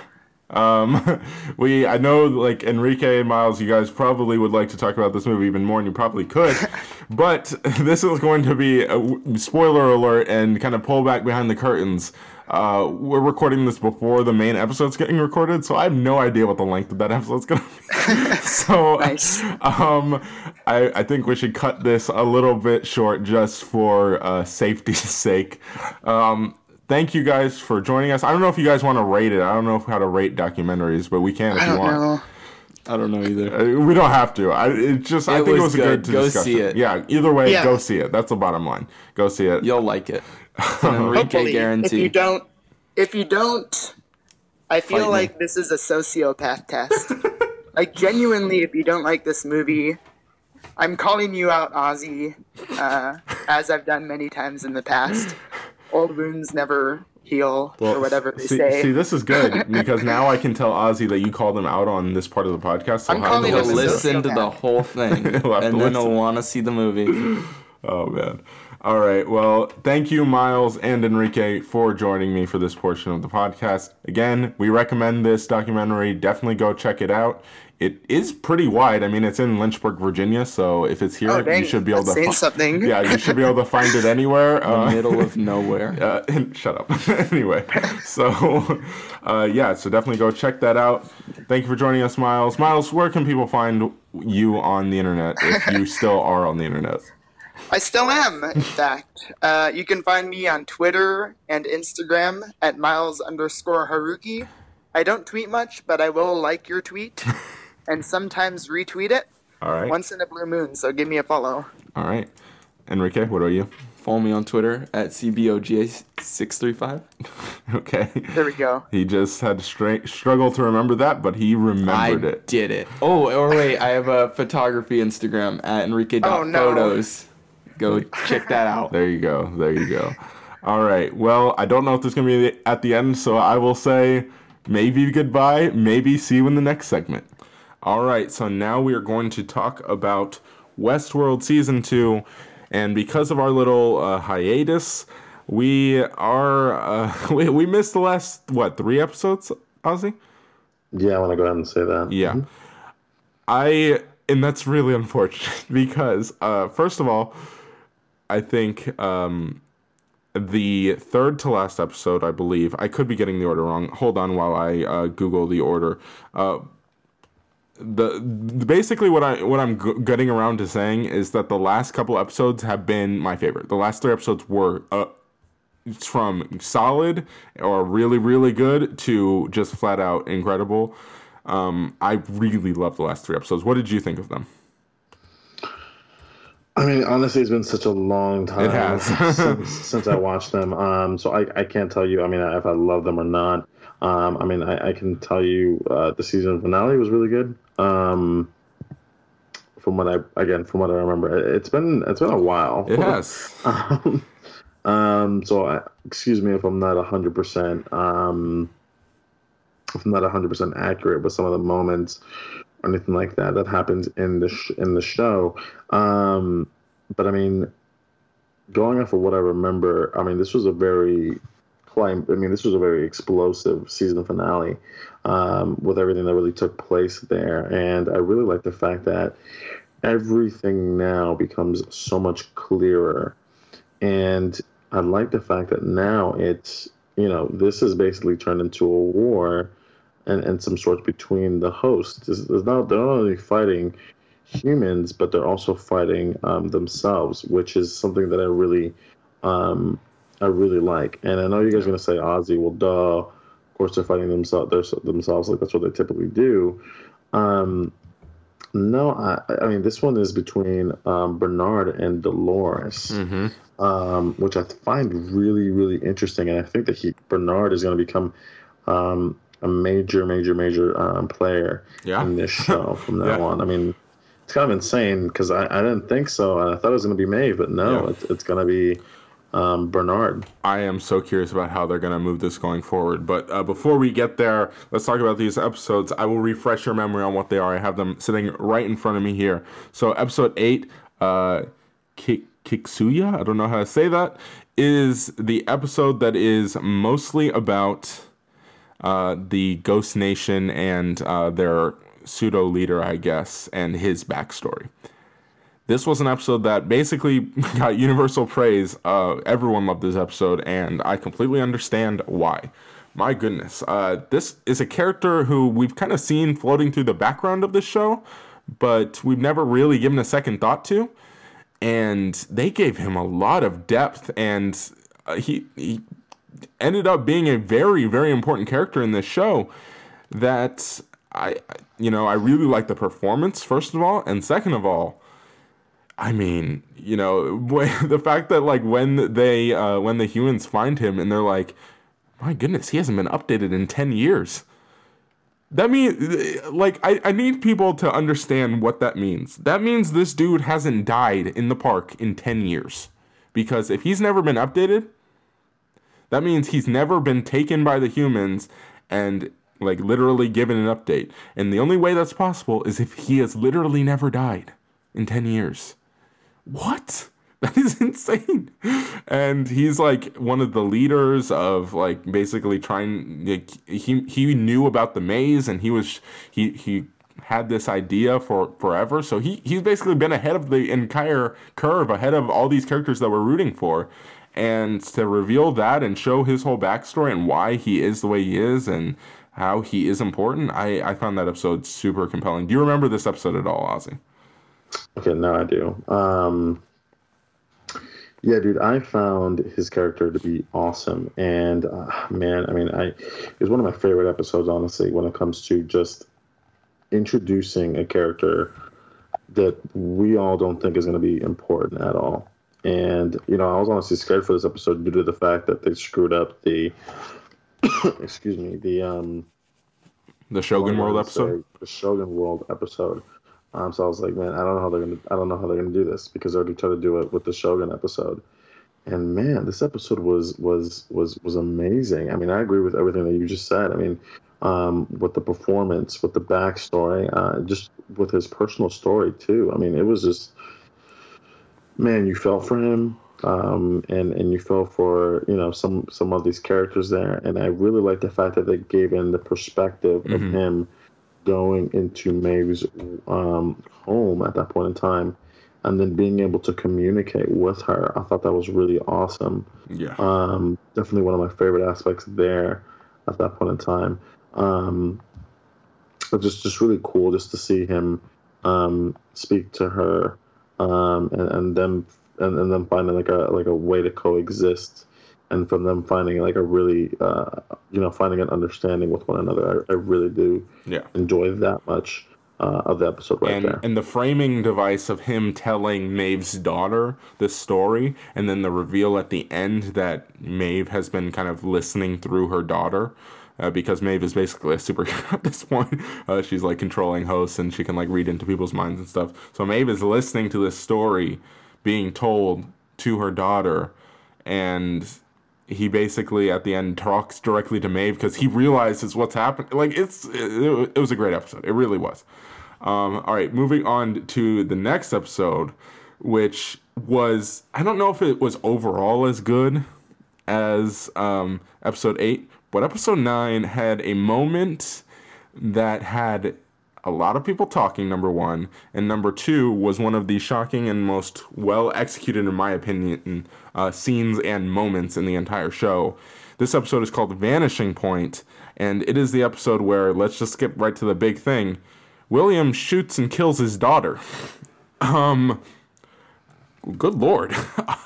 Um, we I know like Enrique and Miles, you guys probably would like to talk about this movie even more, and you probably could. but this is going to be a spoiler alert and kind of pull back behind the curtains. Uh, we're recording this before the main episode's getting recorded, so I have no idea what the length of that episode's gonna be. so, Nice. um, I, I think we should cut this a little bit short just for uh, safety's sake. Um, thank you guys for joining us. I don't know if you guys want to rate it. I don't know how to rate documentaries, but we can if I you don't want. know. I don't know either. Uh, We don't have to. I it just I It think it was was a good, to Go discussion. see it. Yeah. Either way, Yeah. go see it. That's the bottom line. Go see it. You'll like it. It's an Enrique Hopefully, if you don't, if you don't, I feel Fight me. like this is a sociopath test. like genuinely, if you don't like this movie, I'm calling you out, Ozzy, uh, as I've done many times in the past. Old wounds never heal, or whatever they see, say. see, this is good because now I can tell Ozzy that you called him out on this part of the podcast. So I'm he'll to calling He'll listen to the whole thing, He'll have to and then he'll want to see the movie. Oh man. All right. Well, thank you, Miles and Enrique, for joining me for this portion of the podcast. Again, we recommend this documentary. Definitely go check it out. It is pretty wide. I mean, it's in Lynchburg, Virginia, so if it's here, Oh, you should be able that's to. saying fi- something. Yeah, you should be able to find it anywhere. Uh, Middle of nowhere. uh, and shut up. anyway, so uh, yeah, so definitely go check that out. Thank you for joining us, Miles. Miles, where can people find you on the internet if you still are on the internet? I still am, in fact. Uh, you can find me on Twitter and Instagram at miles underscore Haruki. I don't tweet much, but I will like your tweet and sometimes retweet it All right. once in a blue moon, so give me a follow. All right. Enrique, what are you? Follow me on Twitter at cboga635. Okay. There we go. He just had to stra- struggle to remember that, but he I remembered it. did it. Oh, or wait, I have a photography Instagram at Enrique Oh, no. Photos. Go check that out. There you go. There you go. All right. Well, I don't know if there's going to be at the end, so I will say maybe goodbye, maybe see you in the next segment. All right. So now we are going to talk about Westworld Season 2. And because of our little uh, hiatus, we are, uh, we, we missed the last, what, three episodes, Ozzy? Yeah, I want to go ahead and say that. Yeah. I and that's really unfortunate because uh first of all, I think um the third to last episode, I believe, I could be getting the order wrong. Hold on while I uh, Google the order. Uh, the basically what I what I'm g- getting around to saying is that the last couple episodes have been my favorite. The last three episodes were uh, from solid or really really good to just flat out incredible. Um, I really love the last three episodes. What did you think of them? I mean, honestly, it's been such a long time It has. since, since I watched them. Um, so I, I can't tell you. I mean, if I love them or not. Um, I mean, I, I can tell you uh, the season finale was really good. Um, from what I again, from what I remember, It- it's been it's been a while. It has. um, um, so I, excuse me if I'm not hundred percent. Um, if I'm not hundred percent accurate with some of the moments or anything like that that happens in the sh- in the show. Um, but I mean, going off of what I remember, I mean, this was a very quite. I mean, this was a very explosive season finale um, with everything that really took place there, and I really like the fact that everything now becomes so much clearer, and I like the fact that now it's you know this is basically turned into a war. And, and some sorts between the hosts. There's not, they're not only fighting humans, but they're also fighting um, themselves, which is something that I really, um, I really like. And I know you guys are gonna say Ozzy. Well, duh. Of course, they're fighting themselves. They're themselves like that's what they typically do. Um, no, I, I mean this one is between um, Bernard and Dolores, um, which I find really, really interesting. And I think that he Bernard is going to become um, a major, major, major um, player Yeah. in this show from now Yeah. on. I mean, it's kind of insane because I, I didn't think so, I thought it was going to be Maeve, but no, Yeah. it's, it's going to be um, Bernard. I am so curious about how they're going to move this going forward. But uh, before we get there, let's talk about these episodes. I will refresh your memory on what they are. I have them sitting right in front of me here. So, episode 8, uh, Ki- Kiksuya, I don't know how to say that, is the episode that is mostly about uh, the Ghost Nation and uh, their pseudo leader, I guess, and his backstory. This was an episode that basically got universal praise. Uh, everyone loved this episode, and I completely understand why. My goodness, uh, this is a character who we've kind of seen floating through the background of this show, but we've never really given a second thought to. And they gave him a lot of depth, and uh, he he ended up being a very very important character in this show that I you know I really like the performance first of all and second of all I mean you know when- the fact that like when they uh, when the humans find him and they're like my goodness he hasn't been updated in 10 years. That means like I, I need people to understand what that means. That means this dude hasn't died in the park in 10 years. Because if he's never been updated that means he's never been taken by the humans and like literally given an update. And the only way that's possible is if he has literally never died in 10 years. What? That is insane. And he's like one of the leaders of like basically trying like, he he knew about the maze and he was he he had this idea for forever. So he he's basically been ahead of the entire curve, ahead of all these characters that we're rooting for. And to reveal that and show his whole backstory and why he is the way he is and how he is important, I, I found that episode super compelling. Do you remember this episode at all, Ozzy? Okay, no I do. Um, yeah, dude, I found his character to be awesome, and uh, man, I mean, I it was one of my favorite episodes, honestly, when it comes to just introducing a character that we all don't think is going to be important at all. And you know, I was honestly scared for this episode due to the fact that they screwed up the, excuse me, the um, The Shogun World episode? the Shogun World episode. Um, so I was like, man, I don't know how they're gonna, I don't know how they're gonna do this because they already tried to do it with the Shogun episode. And man, this episode was was was was amazing. I mean, I agree with everything that you just said. I mean, um, with the performance, with the backstory, uh, just with his personal story too. I mean, it was just, man, you felt for him, um, and and you felt for you know some some of these characters there. And I really like the fact that they gave in the perspective of Mhm. him going into Maeve's um, home at that point in time, and then being able to communicate with her. I thought that was really awesome. Yeah. Um, definitely one of my favorite aspects there at that point in time. Um, but just just really cool just to see him um, speak to her um, and, and them and, and them finding like a like a way to coexist and from them finding like a really uh, you know finding an understanding with one another. I, I really do Yeah. enjoy that much uh, of the episode right and there. and the framing device of him telling Maeve's daughter the story, and then the reveal at the end that Maeve has been kind of listening through her daughter. Uh, because Maeve is basically a superhero at this point. Uh, she's like controlling hosts and she can like read into people's minds and stuff. So Maeve is listening to this story being told to her daughter, and he basically at the end talks directly to Maeve because he realizes what's happening. Like it's it, it was a great episode. It really was. Um, all right, moving on to the next episode, which was I don't know if it was overall as good as um, episode eight, but episode nine had a moment that had a lot of people talking. Number one, and number two was one of the shocking and most well executed, in my opinion, uh, scenes and moments in the entire show. This episode is called Vanishing Point, and it is the episode where let's just skip right to the big thing. William shoots and kills his daughter. Um, good lord.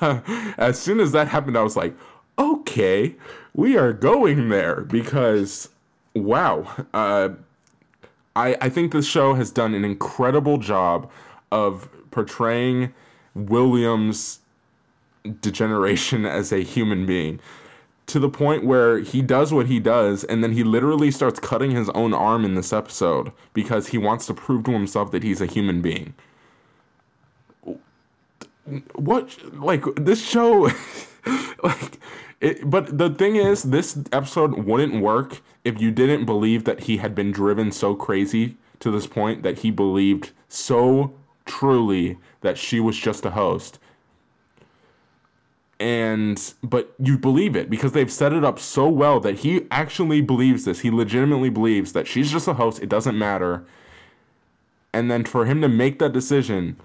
as soon as that happened, I was like, okay, we are going there because, wow. Uh, I, I think this show has done an incredible job of portraying William's degeneration as a human being to the point where he does what he does and then he literally starts cutting his own arm in this episode because he wants to prove to himself that he's a human being what like this show like it, but the thing is this episode wouldn't work if you didn't believe that he had been driven so crazy to this point that he believed so truly that she was just a host. And but you believe it because they've set it up so well that he actually believes this. He legitimately believes that she's just a host. It doesn't matter. And then for him to make that decision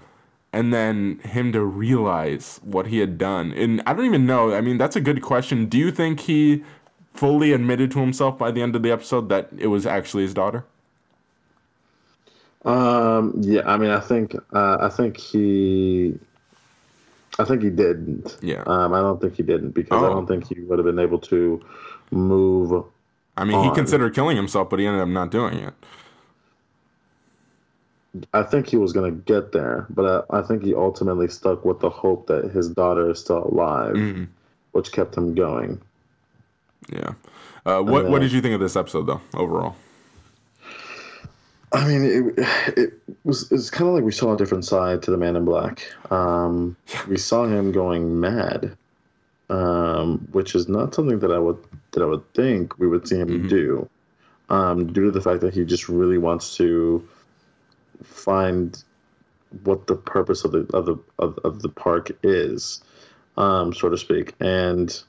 and then him to realize what he had done. And I don't even know. I mean, that's a good question. Do you think he fully admitted to himself by the end of the episode that it was actually his daughter? Um. Yeah. I mean, I think. Uh, I think he. I think he didn't. Yeah. Um. I don't think he didn't because I Oh. don't think he would have been able to move. I mean, he considered killing himself, but he ended up not doing it. I think he was going to get there, but I, I think he ultimately stuck with the hope that his daughter is still alive, Mhm. which kept him going. Yeah. Uh, what then- What did you think of this episode, though, overall? I mean, it, it was it's kind of like we saw a different side to the Man in Black. Um, we saw him going mad, um, which is not something that I would that I would think we would see him Mhm. do, um, due to the fact that he just really wants to find what the purpose of the of the of, of the park is, um, so to speak. And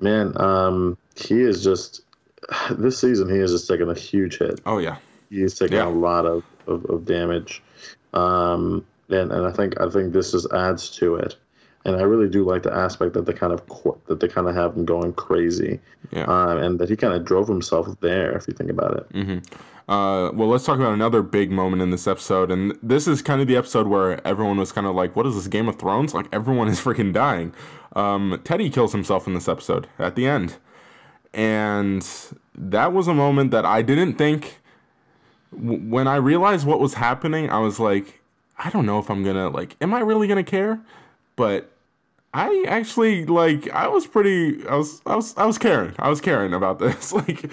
man, um, he is just this season he is just taking a huge hit Oh yeah. he's taking Yeah. a lot of, of, of damage. Um, and, and I think I think this just adds to it. And I really do like the aspect that they kind of that they kind of have him going crazy, Yeah. um, and that he kind of drove himself there. If you think about it, hmm Uh, well, let's talk about another big moment in this episode, and this is kind of the episode where everyone was kind of like, "What is this Game of Thrones?" Like everyone is freaking dying. Um, Teddy kills himself in this episode at the end, and that was a moment that I didn't think. W- when I realized what was happening, I was like, I don't know if I'm gonna like. Am I really gonna care? But I actually like I was pretty I was I was I was caring. I was caring about this. like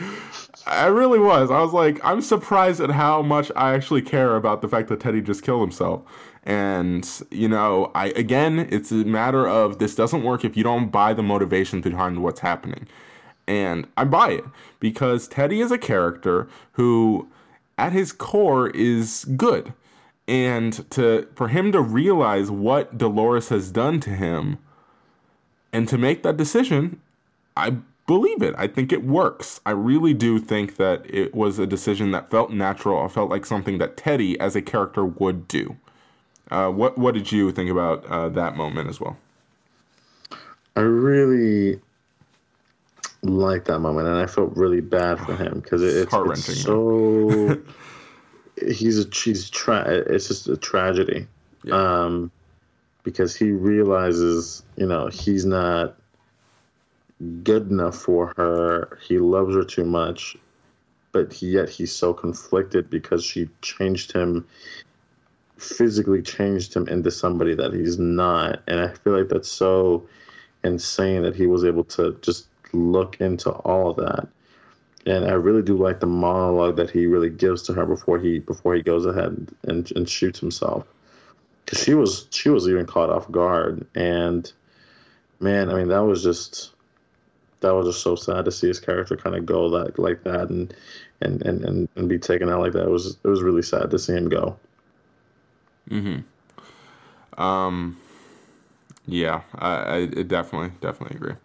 I really was. I was like I'm surprised at how much I actually care about the fact that Teddy just killed himself. And you know, I again, it's a matter of this doesn't work if you don't buy the motivation behind what's happening. And I buy it because Teddy is a character who at his core is good. And to for him to realize what Dolores has done to him and to make that decision, I believe it. I think it works. I really do think that it was a decision that felt natural. I felt like something that Teddy as a character would do. Uh, what what did you think about uh, that moment as well? I really like that moment, and I felt really bad for him because it, it's, heart-wrenching, it's so. he's a he's tra- It's just a tragedy, Yeah. um, because he realizes you know he's not good enough for her. He loves her too much, but yet he's so conflicted because she changed him physically changed him into somebody that he's not. And i feel like that's so insane that he was able to just look into all of that. And i really do like the monologue that he really gives to her before he before he goes ahead and, and shoots himself because she was she was even caught off guard and man i mean that was just that was just so sad to see his character kind of go like like that and and and and, and be taken out like that it was it was really sad to see him go Mm-hmm. Um, Yeah, I, I I definitely definitely agree.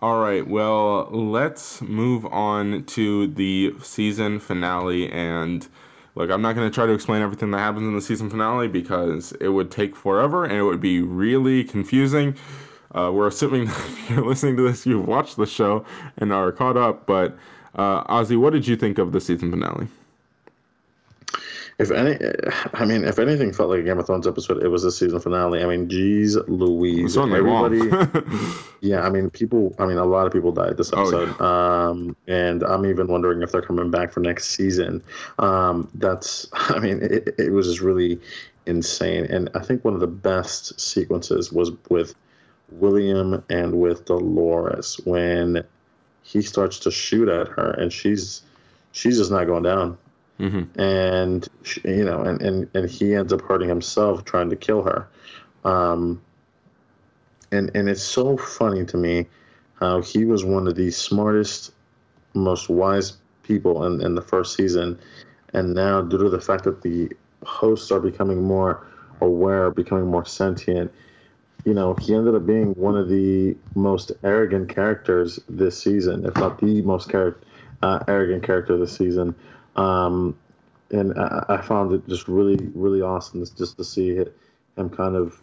All right, well, let's move on to the season finale. And look, I'm not going to try to explain everything that happens in the season finale because it would take forever and it would be really confusing. Uh, we're assuming that you're listening to this, you've watched the show and are caught up. But uh, Ozzy, what did you think of the season finale? If any, I mean, if anything felt like a Game of Thrones episode, it was the season finale. I mean, geez, Louise, everybody. yeah, I mean, people. I mean, a lot of people died this Oh, episode, um, and I'm even wondering if they're coming back for next season. Um, that's, I mean, it, it was just really insane, and I think one of the best sequences was with William and with Dolores when he starts to shoot at her, and she's she's just not going down mm-hmm. and sh- you know, and, and and he ends up hurting himself trying to kill her. Um, and and it's so funny to me how he was one of the smartest, most wise people in, in the first season, and now due to the fact that the hosts are becoming more aware, becoming more sentient. You know, he ended up being one of the most arrogant characters this season, if not the most char- uh, arrogant character this season. Um, and I, I found it just really, really awesome just to see it, him kind of,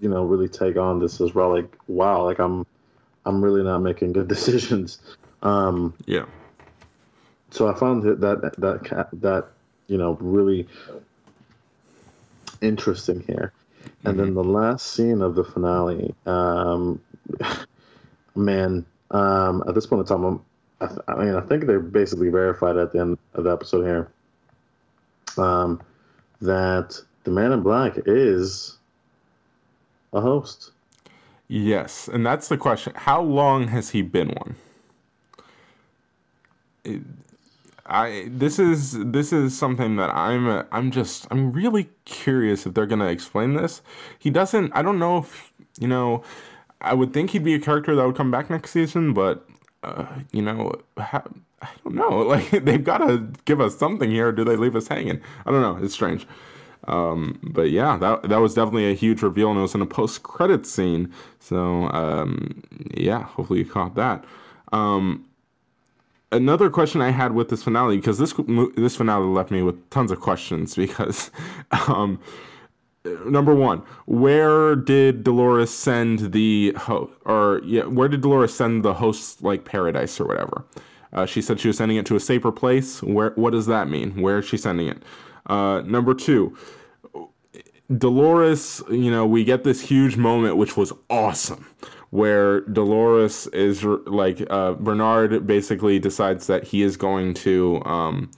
you know, really take on this as well. Like, wow, like I'm, I'm really not making good decisions. Um, Yeah. so I found that that that that you know really interesting here. And then the last scene of the finale, um, man, um, at this point in time, I'm, I, th- I mean, I think they're basically verified at the end of the episode here um, that the Man in Black is a host. Yes, and that's the question. How long has he been one? It- I this is this is something that I'm I'm just I'm really curious if they're gonna explain this. He doesn't. I don't know if you know. I would think he'd be a character that would come back next season, but you know, I don't know. Like they've got to give us something here. Do they leave us hanging? I don't know. It's strange. Um, but yeah, that that was definitely a huge reveal, and it was in a post credit scene. So um, yeah, hopefully you caught that. Um, another question I had with this finale because this this finale left me with tons of questions because. Um, Number one, where did Dolores send the host, or yeah, where did Dolores send the host like paradise or whatever? Uh, she said she was sending it to a safer place. Where? What does that mean? Where is she sending it? Uh, number two, Dolores, you know, we get this huge moment, which was awesome, where Dolores is like, uh, Bernard basically decides that he is going to um,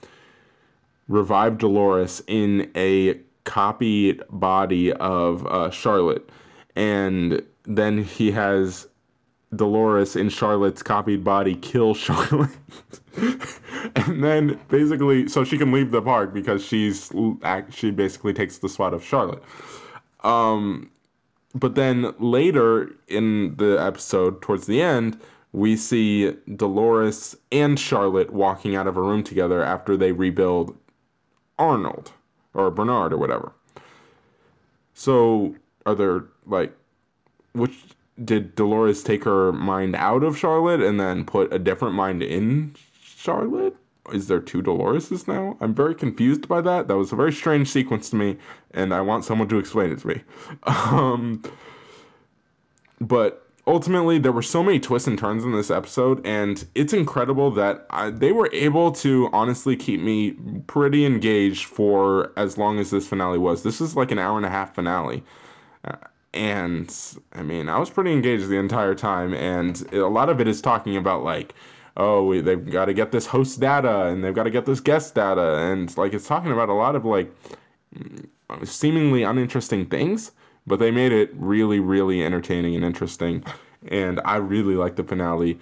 revive Dolores in a copied body of uh, Charlotte. And then he has Dolores in Charlotte's copied body kill Charlotte. and then basically, so she can leave the park because she's she basically takes the spot of Charlotte. Um, but then later in the episode, towards the end, we see Dolores and Charlotte walking out of a room together after they rebuild Arnold or Bernard or whatever. So are there like which did Dolores take her mind out of Charlotte and then put a different mind in Charlotte? Is there two Doloreses now? I'm very confused by that. That was a very strange sequence to me, and I want someone to explain it to me. Um, but ultimately, there were so many twists and turns in this episode, and it's incredible that I, they were able to honestly keep me pretty engaged for as long as this finale was. This is like an hour and a half finale. Uh, and I mean, I was pretty engaged the entire time, and a lot of it is talking about like, oh, we, they've got to get this host data, and they've got to get this guest data, and like it's talking about a lot of like seemingly uninteresting things, but they made it really, really entertaining and interesting, and I really like the finale.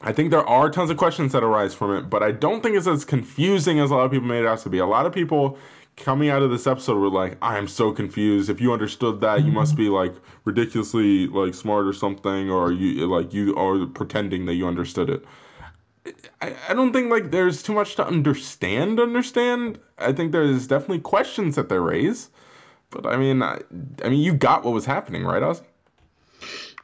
I think there are tons of questions that arise from it, but I don't think it's as confusing as a lot of people made it out to be. A lot of people coming out of this episode were like, "I am so confused. If you understood that, you must be like ridiculously like smart or something, or you like you are pretending that you understood it." I, I don't think like there's too much to understand. Understand? I think there's definitely questions that they raise, but I mean, I, I mean, you got what was happening, right, Ozzy?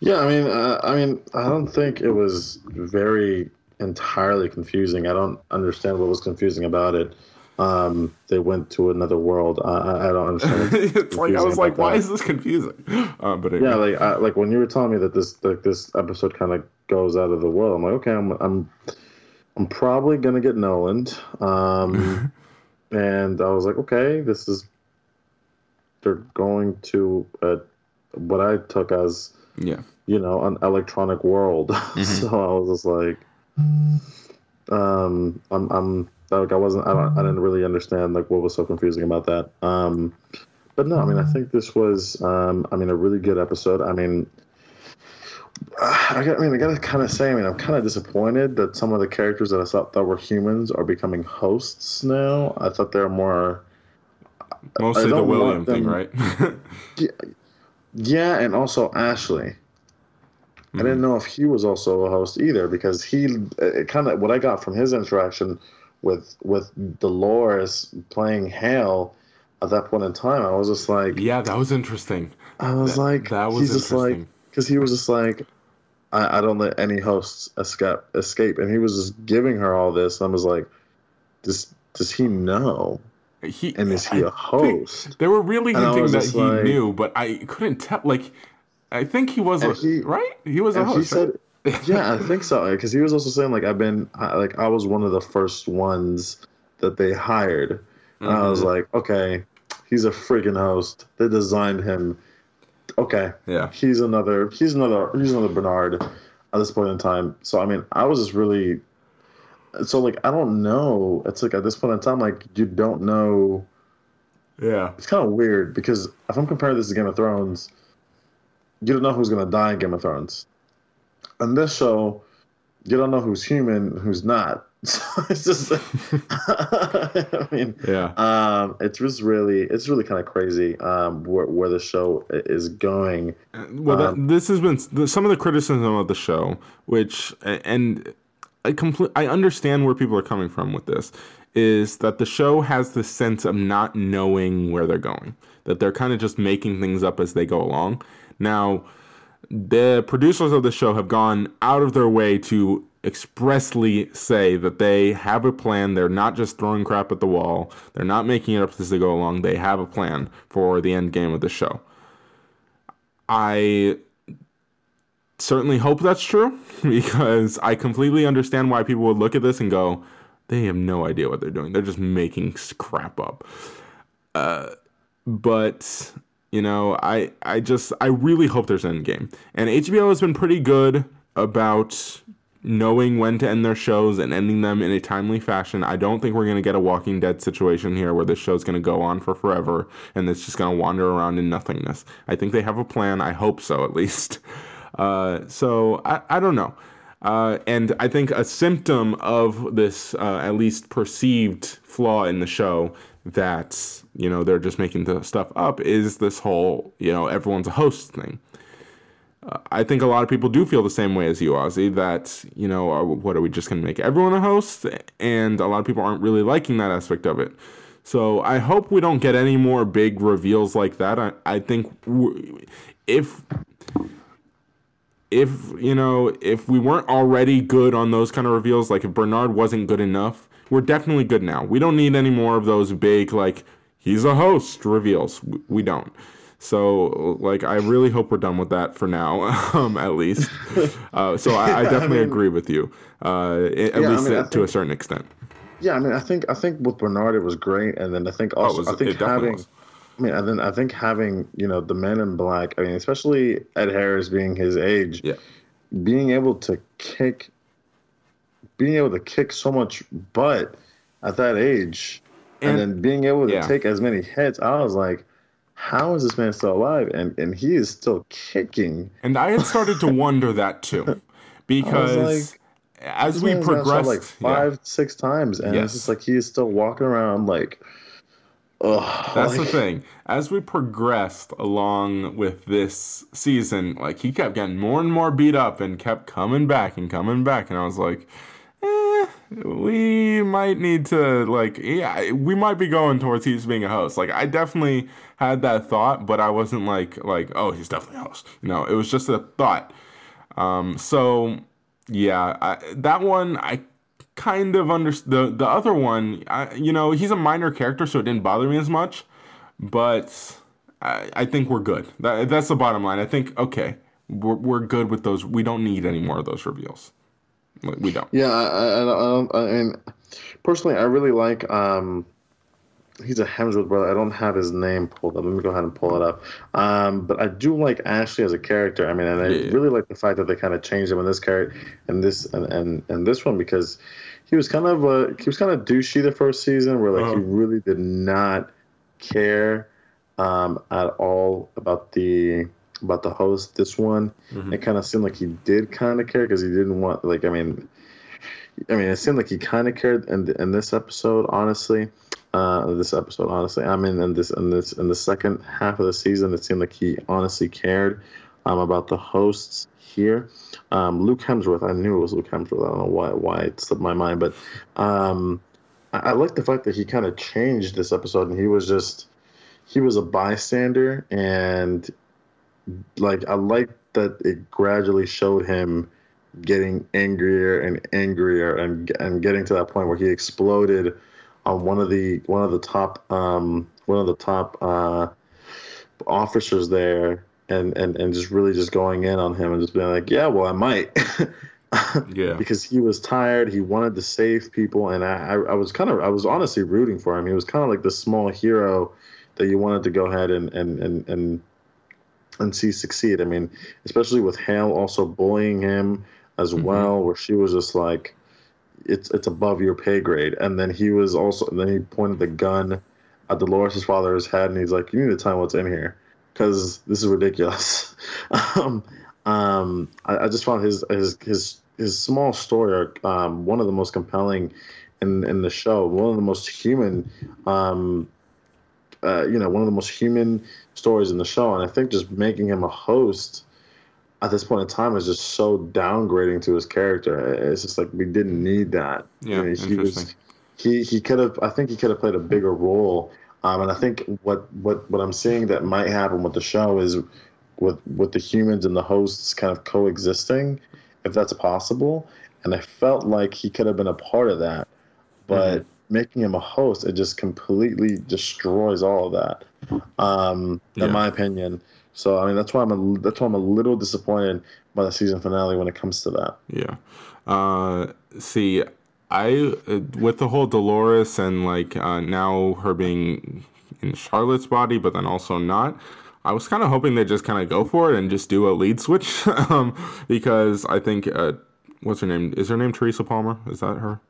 Yeah, I mean, uh, I mean, I don't think it was very entirely confusing. I don't understand what was confusing about it. Um, they went to another world. I, I don't understand. it's like I was like, why that. is this confusing? Uh, but Yeah, like I, like when you were telling me that this like this episode kind of goes out of the world, I'm like, okay, I'm I'm I'm probably gonna get Noland. Um, and I was like, okay, this is they're going to uh, what I took as yeah. you know an electronic world. so I was just like, um, I'm I'm like I wasn't I don't I didn't really understand like what was so confusing about that. Um, but no, I mean I think this was um I mean a really good episode. I mean. I, got, I mean, I gotta kind of say, I mean, I'm kind of disappointed that some of the characters that I thought that were humans are becoming hosts now. I thought they were more, Mostly the William thing, right? yeah, and also Ashley. I didn't hmm. know if he was also a host either because he uh, kind of what I got from his interaction with with Dolores playing Hale at that point in time. I was just like, yeah, that was interesting. I was That- like, that was he's just like, because he was just like, I, I don't let any hosts escape, escape, and he was just giving her all this. And I was like, does does he know? He And is he a I think host? They were really And hinting that he like- knew, but I couldn't tell. Like, I think he was a, he- right. He was a And he host. said, right? yeah, I think so. Because he was also saying like I've been like I was one of the first ones that they hired. And I was Mhm. like, okay, he's a freaking host. They designed him. Okay, yeah. he's another. He's another. He's another Bernard at this point in time. So I mean, I was just really. So like I don't know. It's like at this point in time, like you don't know. Yeah. It's kind of weird because if I'm comparing this to Game of Thrones, you don't know who's gonna die in Game of Thrones. On this show, you don't know who's human, who's not. So it's just, I mean, Yeah. um, it's just really, it's really kind of crazy um, where where the show is going. Well, that, Um, this has been some of the criticism of the show, which and I complete I understand where people are coming from with this, is that the show has this sense of not knowing where they're going, that they're kind of just making things up as they go along. Now, the producers of the show have gone out of their way to expressly say that they have a plan. They're not just throwing crap at the wall. They're not making it up as they go along. They have a plan for the end game of the show. I certainly hope that's true because I completely understand why people would look at this and go, they have no idea what they're doing. They're just making crap up. Uh, but you know, I I just I really hope there's an end game. And HBO has been pretty good about knowing when to end their shows and ending them in a timely fashion. I don't think we're going to get a Walking Dead situation here where this show's going to go on for forever and it's just going to wander around in nothingness. I think they have a plan. I hope so, at least. Uh, so I, I don't know. Uh, and I think a symptom of this, uh, at least perceived flaw in the show, that you know they're just making the stuff up, is this whole you know everyone's a host thing. Uh, I think a lot of people do feel the same way as you, Ozzy. That you know, are, what are we just going to make everyone a host? And a lot of people aren't really liking that aspect of it. So I hope we don't get any more big reveals like that. I, I think w- if if you know if we weren't already good on those kind of reveals, like if Bernard wasn't good enough, we're definitely good now. We don't need any more of those big like he's a host reveals. We, don't. So like I really hope we're done with that for now, um, at least. Uh, so I, I definitely mean- agree with you, uh, at Yeah, least I uh, to a certain extent. Yeah, I mean, I think I think with Bernard it was great, and then I think also Oh, was- I think having, was. I mean, and then I think having you know the Men in Black. I mean, especially Ed Harris being his age, Yeah. being able to kick, being able to kick so much butt at that age, and, And- then being able to yeah. take as many hits, I was like, how is this man still alive? And and he is still kicking. And I had started to wonder that too, because like, as we man's been shot progressed, like yeah. five, six times, and Yes. it's just like he is still walking around like. Ugh, That's the thing. As we progressed along with this season, like he kept getting more and more beat up and kept coming back and coming back, and I was like, eh, we might need to like yeah we might be going towards he's being a host. Like i definitely had that thought but i wasn't like like oh he's definitely a host. You know it was just a thought. Um so yeah I, that one i kind of under the the other one I, you know he's a minor character so it didn't bother me as much but i, I think we're good that, that's the bottom line i think okay we're, we're good with those we don't need any more of those reveals we don't Yeah, I, I, I, don't- I mean, personally, I really like. Um, he's a Hemsworth brother. I don't have his name pulled up. Let me go ahead and pull it up. Um, but I do like Ashley as a character. I mean, and I Yeah. really like the fact that they kind of changed him in this character and this and, and and this one because he was kind of uh, he was kind of douchey the first season, where like he Uh-huh. really did not care um, at all about the about the host. This one, Mhm. it kind of seemed like he did kind of care because he didn't want like I mean, I mean it seemed like he kind of cared in in this episode, honestly. Uh, this episode, honestly, I mean, in this in this in the second half of the season, it seemed like he honestly cared um, about the hosts here. Um, Luke Hemsworth, I knew it was Luke Hemsworth. I don't know why why it slipped my mind, but um, I, I like the fact that he kind of changed this episode, and he was just he was a bystander, and like I like that it gradually showed him getting angrier and angrier, and and getting to that point where he exploded on one of the one of the top um, one of the top uh, officers there. And, and, and just really just going in on him and just being like, yeah, well, I might. Yeah. because he was tired. He wanted to save people, and I, I, was kind of, I was honestly rooting for him. He was kind of like the small hero that you wanted to go ahead and and and and, and see succeed. I mean, especially with Hale also bullying him as Mhm. well, where she was just like, it's it's above your pay grade. And then he was also, and then he pointed the gun at Dolores' father's head, and he's like, you need to tell me what's in here, because this is ridiculous. um, um, I, I just found his his his his small story arc um, one of the most compelling in in the show. One of the most human, um, uh, you know, one of the most human stories in the show. And I think just making him a host at this point in time is just so downgrading to his character. It's just like we didn't need that. Yeah, he interesting. was he he could have. I think he could have played a bigger role. Um, and I think what what what I'm seeing that might happen with the show is with with the humans and the hosts kind of coexisting, if that's possible. And I felt like he could have been a part of that, but Mm-hmm. making him a host, it just completely destroys all of that. Um, Yeah. in my opinion. So I mean, that's why I'm a, that's why I'm a little disappointed by the season finale when it comes to that. Yeah. Uh, see, I uh, with the whole Dolores and like uh, now her being in Charlotte's body, but then also not. I was kind of hoping they just kind of go for it and just do a lead switch, um, because I think uh, what's her name? Is her name Teresa Palmer? Is that her?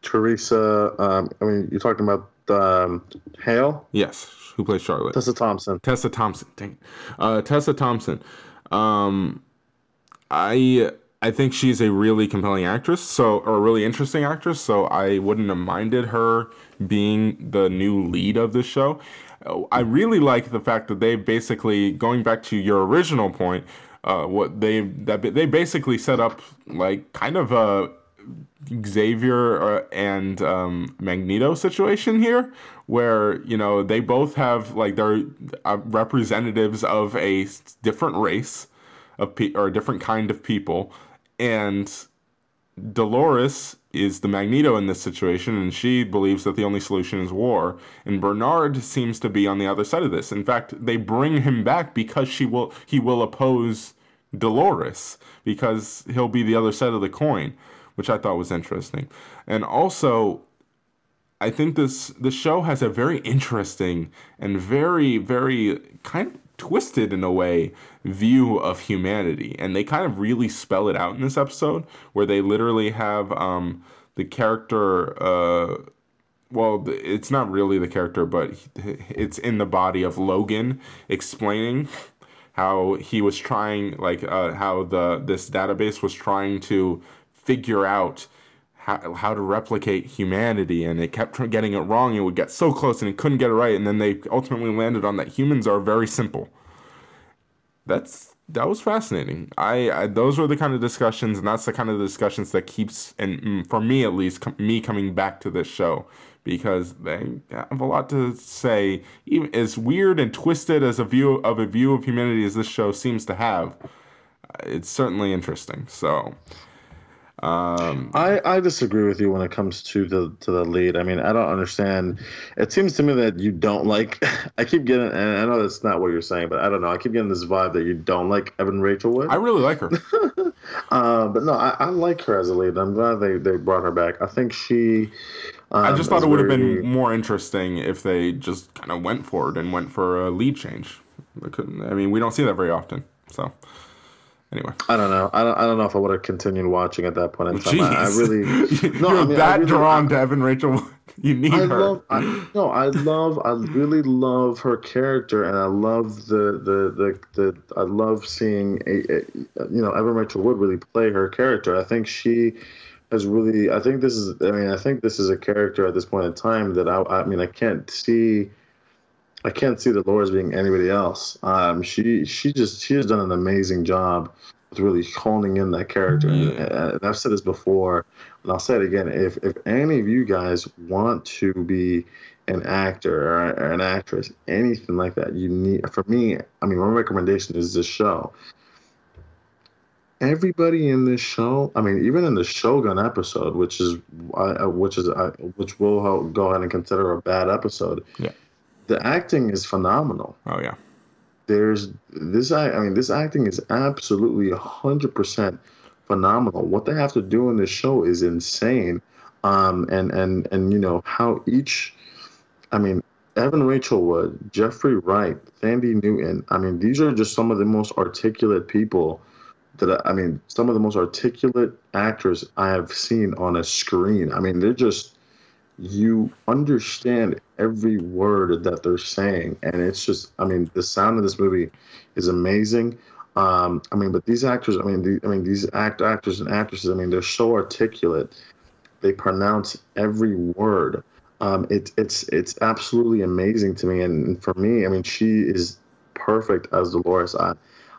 Teresa, um, I mean, you're talking about um, Hale, Yes. Who plays Charlotte? Tessa Thompson. Tessa Thompson. Dang. Uh, Tessa Thompson. Um, I I think she's a really compelling actress, so or a really interesting actress. So I wouldn't have minded her being the new lead of the show. I really like the fact that they basically going back to your original point. Uh, what they that they basically set up like kind of a Xavier uh, and um, Magneto situation here, where you know they both have like they're uh, representatives of a different race of pe- or a different kind of people, and Dolores is the Magneto in this situation, and she believes that the only solution is war. And Bernard seems to be on the other side of this. In fact, they bring him back because she will he will oppose Dolores because he'll be the other side of the coin, which I thought was interesting. And also, I think this the show has a very interesting and very very kind of twisted in a way view of humanity, and they kind of really spell it out in this episode where they literally have um, the character. Uh, well, it's not really the character, but it's in the body of Logan explaining how he was trying, like uh, how the this database was trying to figure out how, how to replicate humanity and it kept getting it wrong it would get so close and it couldn't get it right and then they ultimately landed on that humans are very simple that's that was fascinating. I, I those were the kind of discussions, and that's the kind of discussions that keeps, and mm, for me at least, com- me coming back to this show because they have a lot to say. Even as weird and twisted as a view of a view of humanity as this show seems to have, it's certainly interesting. So. Um, I, I disagree with you when it comes to the to the lead. I mean, I don't understand. It seems to me that you don't like. I keep getting, and I know that's not what you're saying, but I don't know. I keep getting this vibe that you don't like Evan Rachel Wood. I really like her. uh, but no, I, I like her as a lead. I'm glad they, they brought her back. I think she. Um, I just thought it would have been more interesting if they just kind of went for it and went for a lead change. I mean, we don't see that very often. So, anyway. I don't know. I don't. I don't know if I would have continued watching at that point in time. I, I really. You're I mean, I that really- drawn I- to Evan Rachel. You need I her. love, I, no, I love, I really love her character, and I love the, the, the, the I love seeing a, a, you know, Evan Rachel Wood really play her character. I think she has really, I think this is, I mean, I think this is a character at this point in time that I, I mean, I can't see, I can't see Dolores being anybody else. Um, she, she just, she has done an amazing job with really honing in that character. And, and I've said this before, and I'll say it again. If if any of you guys want to be an actor or, or an actress, anything like that, you need. For me, I mean, my recommendation is this show. Everybody in this show, I mean, even in the Shogun episode, which is, uh, which is, uh, which we'll go ahead and consider a bad episode. Yeah. The acting is phenomenal. Oh yeah. there's this I, I mean this acting is absolutely 100% phenomenal. What they have to do in this show is insane. Um and and and you know how each i mean evan rachel wood jeffrey wright thandie newton i mean these are just some of the most articulate people that I, I mean some of the most articulate actors i have seen on a screen. I mean they're just you understand every word that they're saying. And it's just i mean the sound of this movie is amazing. Um i mean but these actors i mean the, i mean these act actors and actresses i mean they're so articulate. They pronounce every word. Um it, it's it's absolutely amazing to me. And, for me i mean she is perfect as dolores. I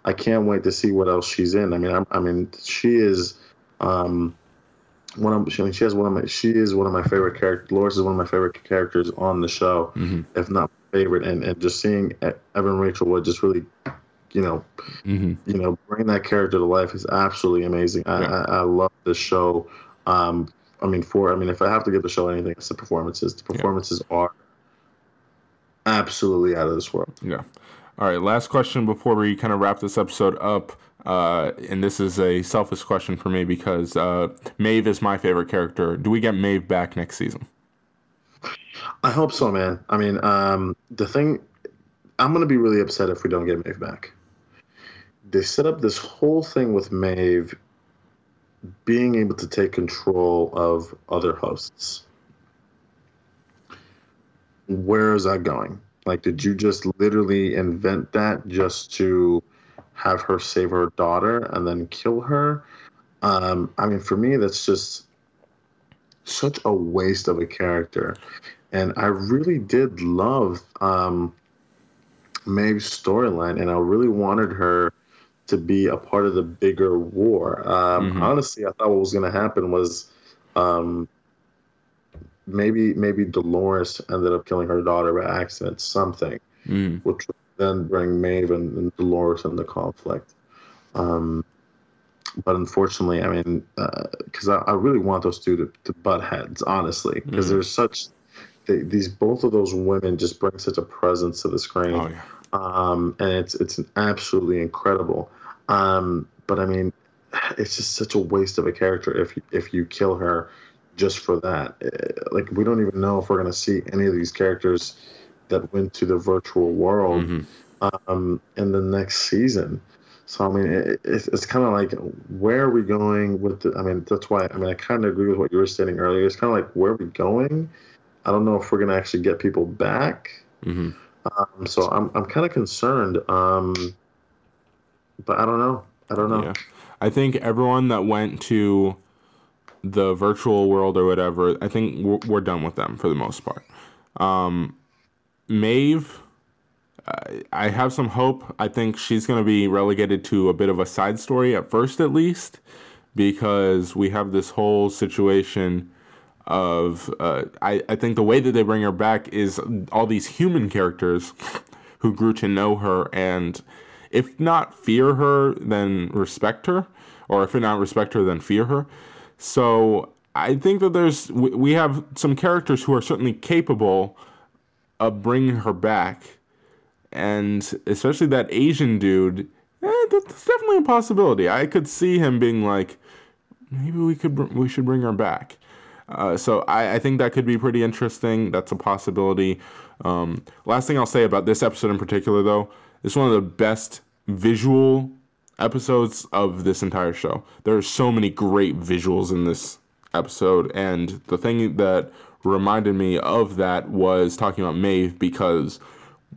i can't wait to see what else she's in. I mean i, I mean she is um one of I mean, she has one of my she is one of my favorite characters. Dolores is one of my favorite characters on the show, Mhm. if not my favorite. And and just seeing Evan Rachel Wood just really, you know, hmm you know, bring that character to life is absolutely amazing. I Yeah. I, I love this show. Um, I mean, for I mean, if I have to give the show anything, it's the performances. The performances are absolutely out of this world. Yeah. All right. Last question before we kind of wrap this episode up. Uh, and this is a selfish question for me because uh, Maeve is my favorite character. Do we get Maeve back next season? I hope so, man. I mean, um, the thing, I'm gonna be really upset if we don't get Maeve back. They set up this whole thing with Maeve being able to take control of other hosts. Where is that going? Like, did you just literally invent that just to have her save her daughter and then kill her? Um, I mean, for me, that's just such a waste of a character. And I really did love um, Maeve's storyline, and I really wanted her to be a part of the bigger war. Um, Mhm. Honestly, I thought what was going to happen was um, maybe maybe Dolores ended up killing her daughter by accident, something, Mm. which would then bring Maeve and, Dolores into conflict. Um, but unfortunately, I mean, because I, I really want those two to, to butt heads, honestly, because Mhm. there's such they, these both of those women just bring such a presence to the screen Oh yeah. um, and it's it's absolutely incredible. Um, but I mean, it's just such a waste of a character if you, if you kill her just for that. Eh, Like we don't even know if we're gonna see any of these characters that went to the virtual world Mhm. um, in the next season. So I mean, it, it's, it's kind of like where are we going with the? I mean, that's why I mean I kind of agree with what you were stating earlier. It's kind of like where are we going? I don't know if we're gonna actually get people back. Mhm. Um, so I'm I'm kind of concerned. Um, but I don't know. I don't know. Yeah. I think everyone that went to the virtual world or whatever, I think we're, we're done with them for the most part. Um, Maeve, I have some hope. I think she's going to be relegated to a bit of a side story at first, at least, because we have this whole situation of. Uh, I, I think the way that they bring her back is all these human characters who grew to know her and, if not fear her, then respect her, or if not respect her, then fear her. So I think that there's we, we have some characters who are certainly capable of bringing her back and especially that Asian dude, eh, that's definitely a possibility. I could see him being like, maybe we could we should bring her back. Uh, so I, I think that could be pretty interesting. That's a possibility. Um, last thing I'll say about this episode in particular, though, it's one of the best visual episodes of this entire show. There are so many great visuals in this episode, and the thing that reminded me of that was talking about Maeve because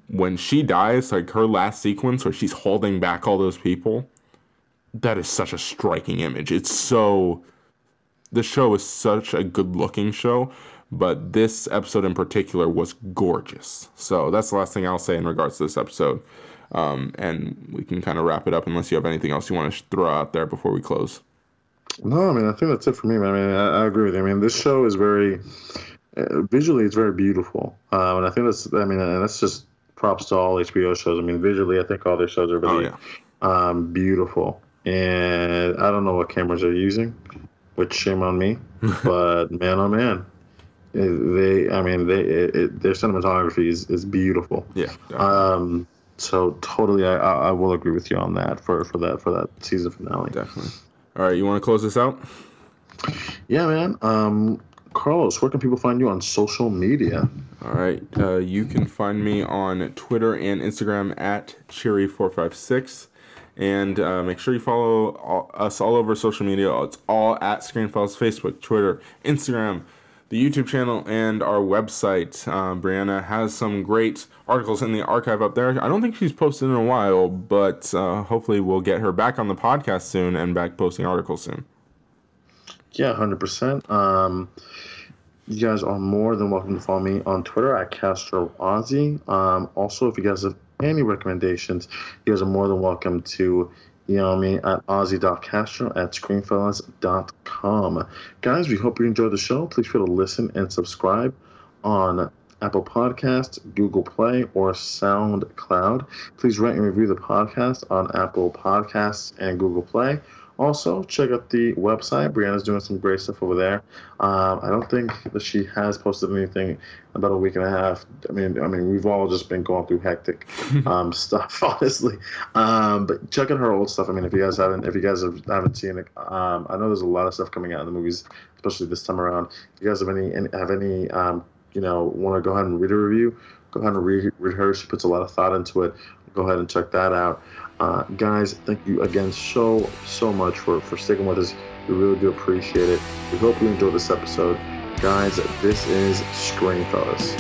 when she dies, like her last sequence where she's holding back all those people, that is such a striking image. It's so. The show is such a good looking show, but this episode in particular was gorgeous. So that's the last thing I'll say in regards to this episode. Um, and we can kind of wrap it up unless you have anything else you want to throw out there before we close. No, I mean I think that's it for me. I mean I, I agree with you. I mean this show is very visually it's very beautiful, um, and I think that's I mean and that's just props to all HBO shows. I mean visually I think all their shows are really Oh, yeah. um, beautiful, and I don't know what cameras they're using, which shame on me, but man oh man, they I mean they it, it, their cinematography is, is beautiful. Yeah. Um, so totally, I, I I will agree with you on that for, for that for that season finale. definitely. All right, you want to close this out? Yeah, man. Um, Carlos, where can people find you on social media? All right. Uh, you can find me on Twitter and Instagram at Cheery456. And uh, make sure you follow all, us all over social media. It's all at Screenfellas Facebook, Twitter, Instagram, the YouTube channel, and our website. Uh, Brianna has some great articles in the archive up there. I don't think she's posted in a while, but uh, hopefully we'll get her back on the podcast soon and back posting articles soon. Yeah, hundred percent. Um, you guys are more than welcome to follow me on Twitter at Castro Ozzy. Um, also, if you guys have any recommendations, you guys are more than welcome to email me at ozzy.castro at screenfellas.com. Guys, we hope you enjoyed the show. Please feel to listen and subscribe on Apple Podcasts, Google Play, or SoundCloud. Please rate and review the podcast on Apple Podcasts and Google Play. Also, check out the website. Brianna's doing some great stuff over there. Um, I don't think that she has posted anything in about a week and a half. I mean, I mean, we've all just been going through hectic um, stuff, honestly. Um, but check out her old stuff. I mean, if you guys haven't, if you guys have, haven't seen it, um, I know there's a lot of stuff coming out in the movies, especially this time around. If you guys have any, any have any, um, you know, want to go ahead and read a review, go ahead and read, read her. She puts a lot of thought into it. Go ahead and check that out. Uh, guys, thank you again so, so much for, for sticking with us. We really do appreciate it. We hope you enjoyed this episode. Guys, this is Screen Fellas.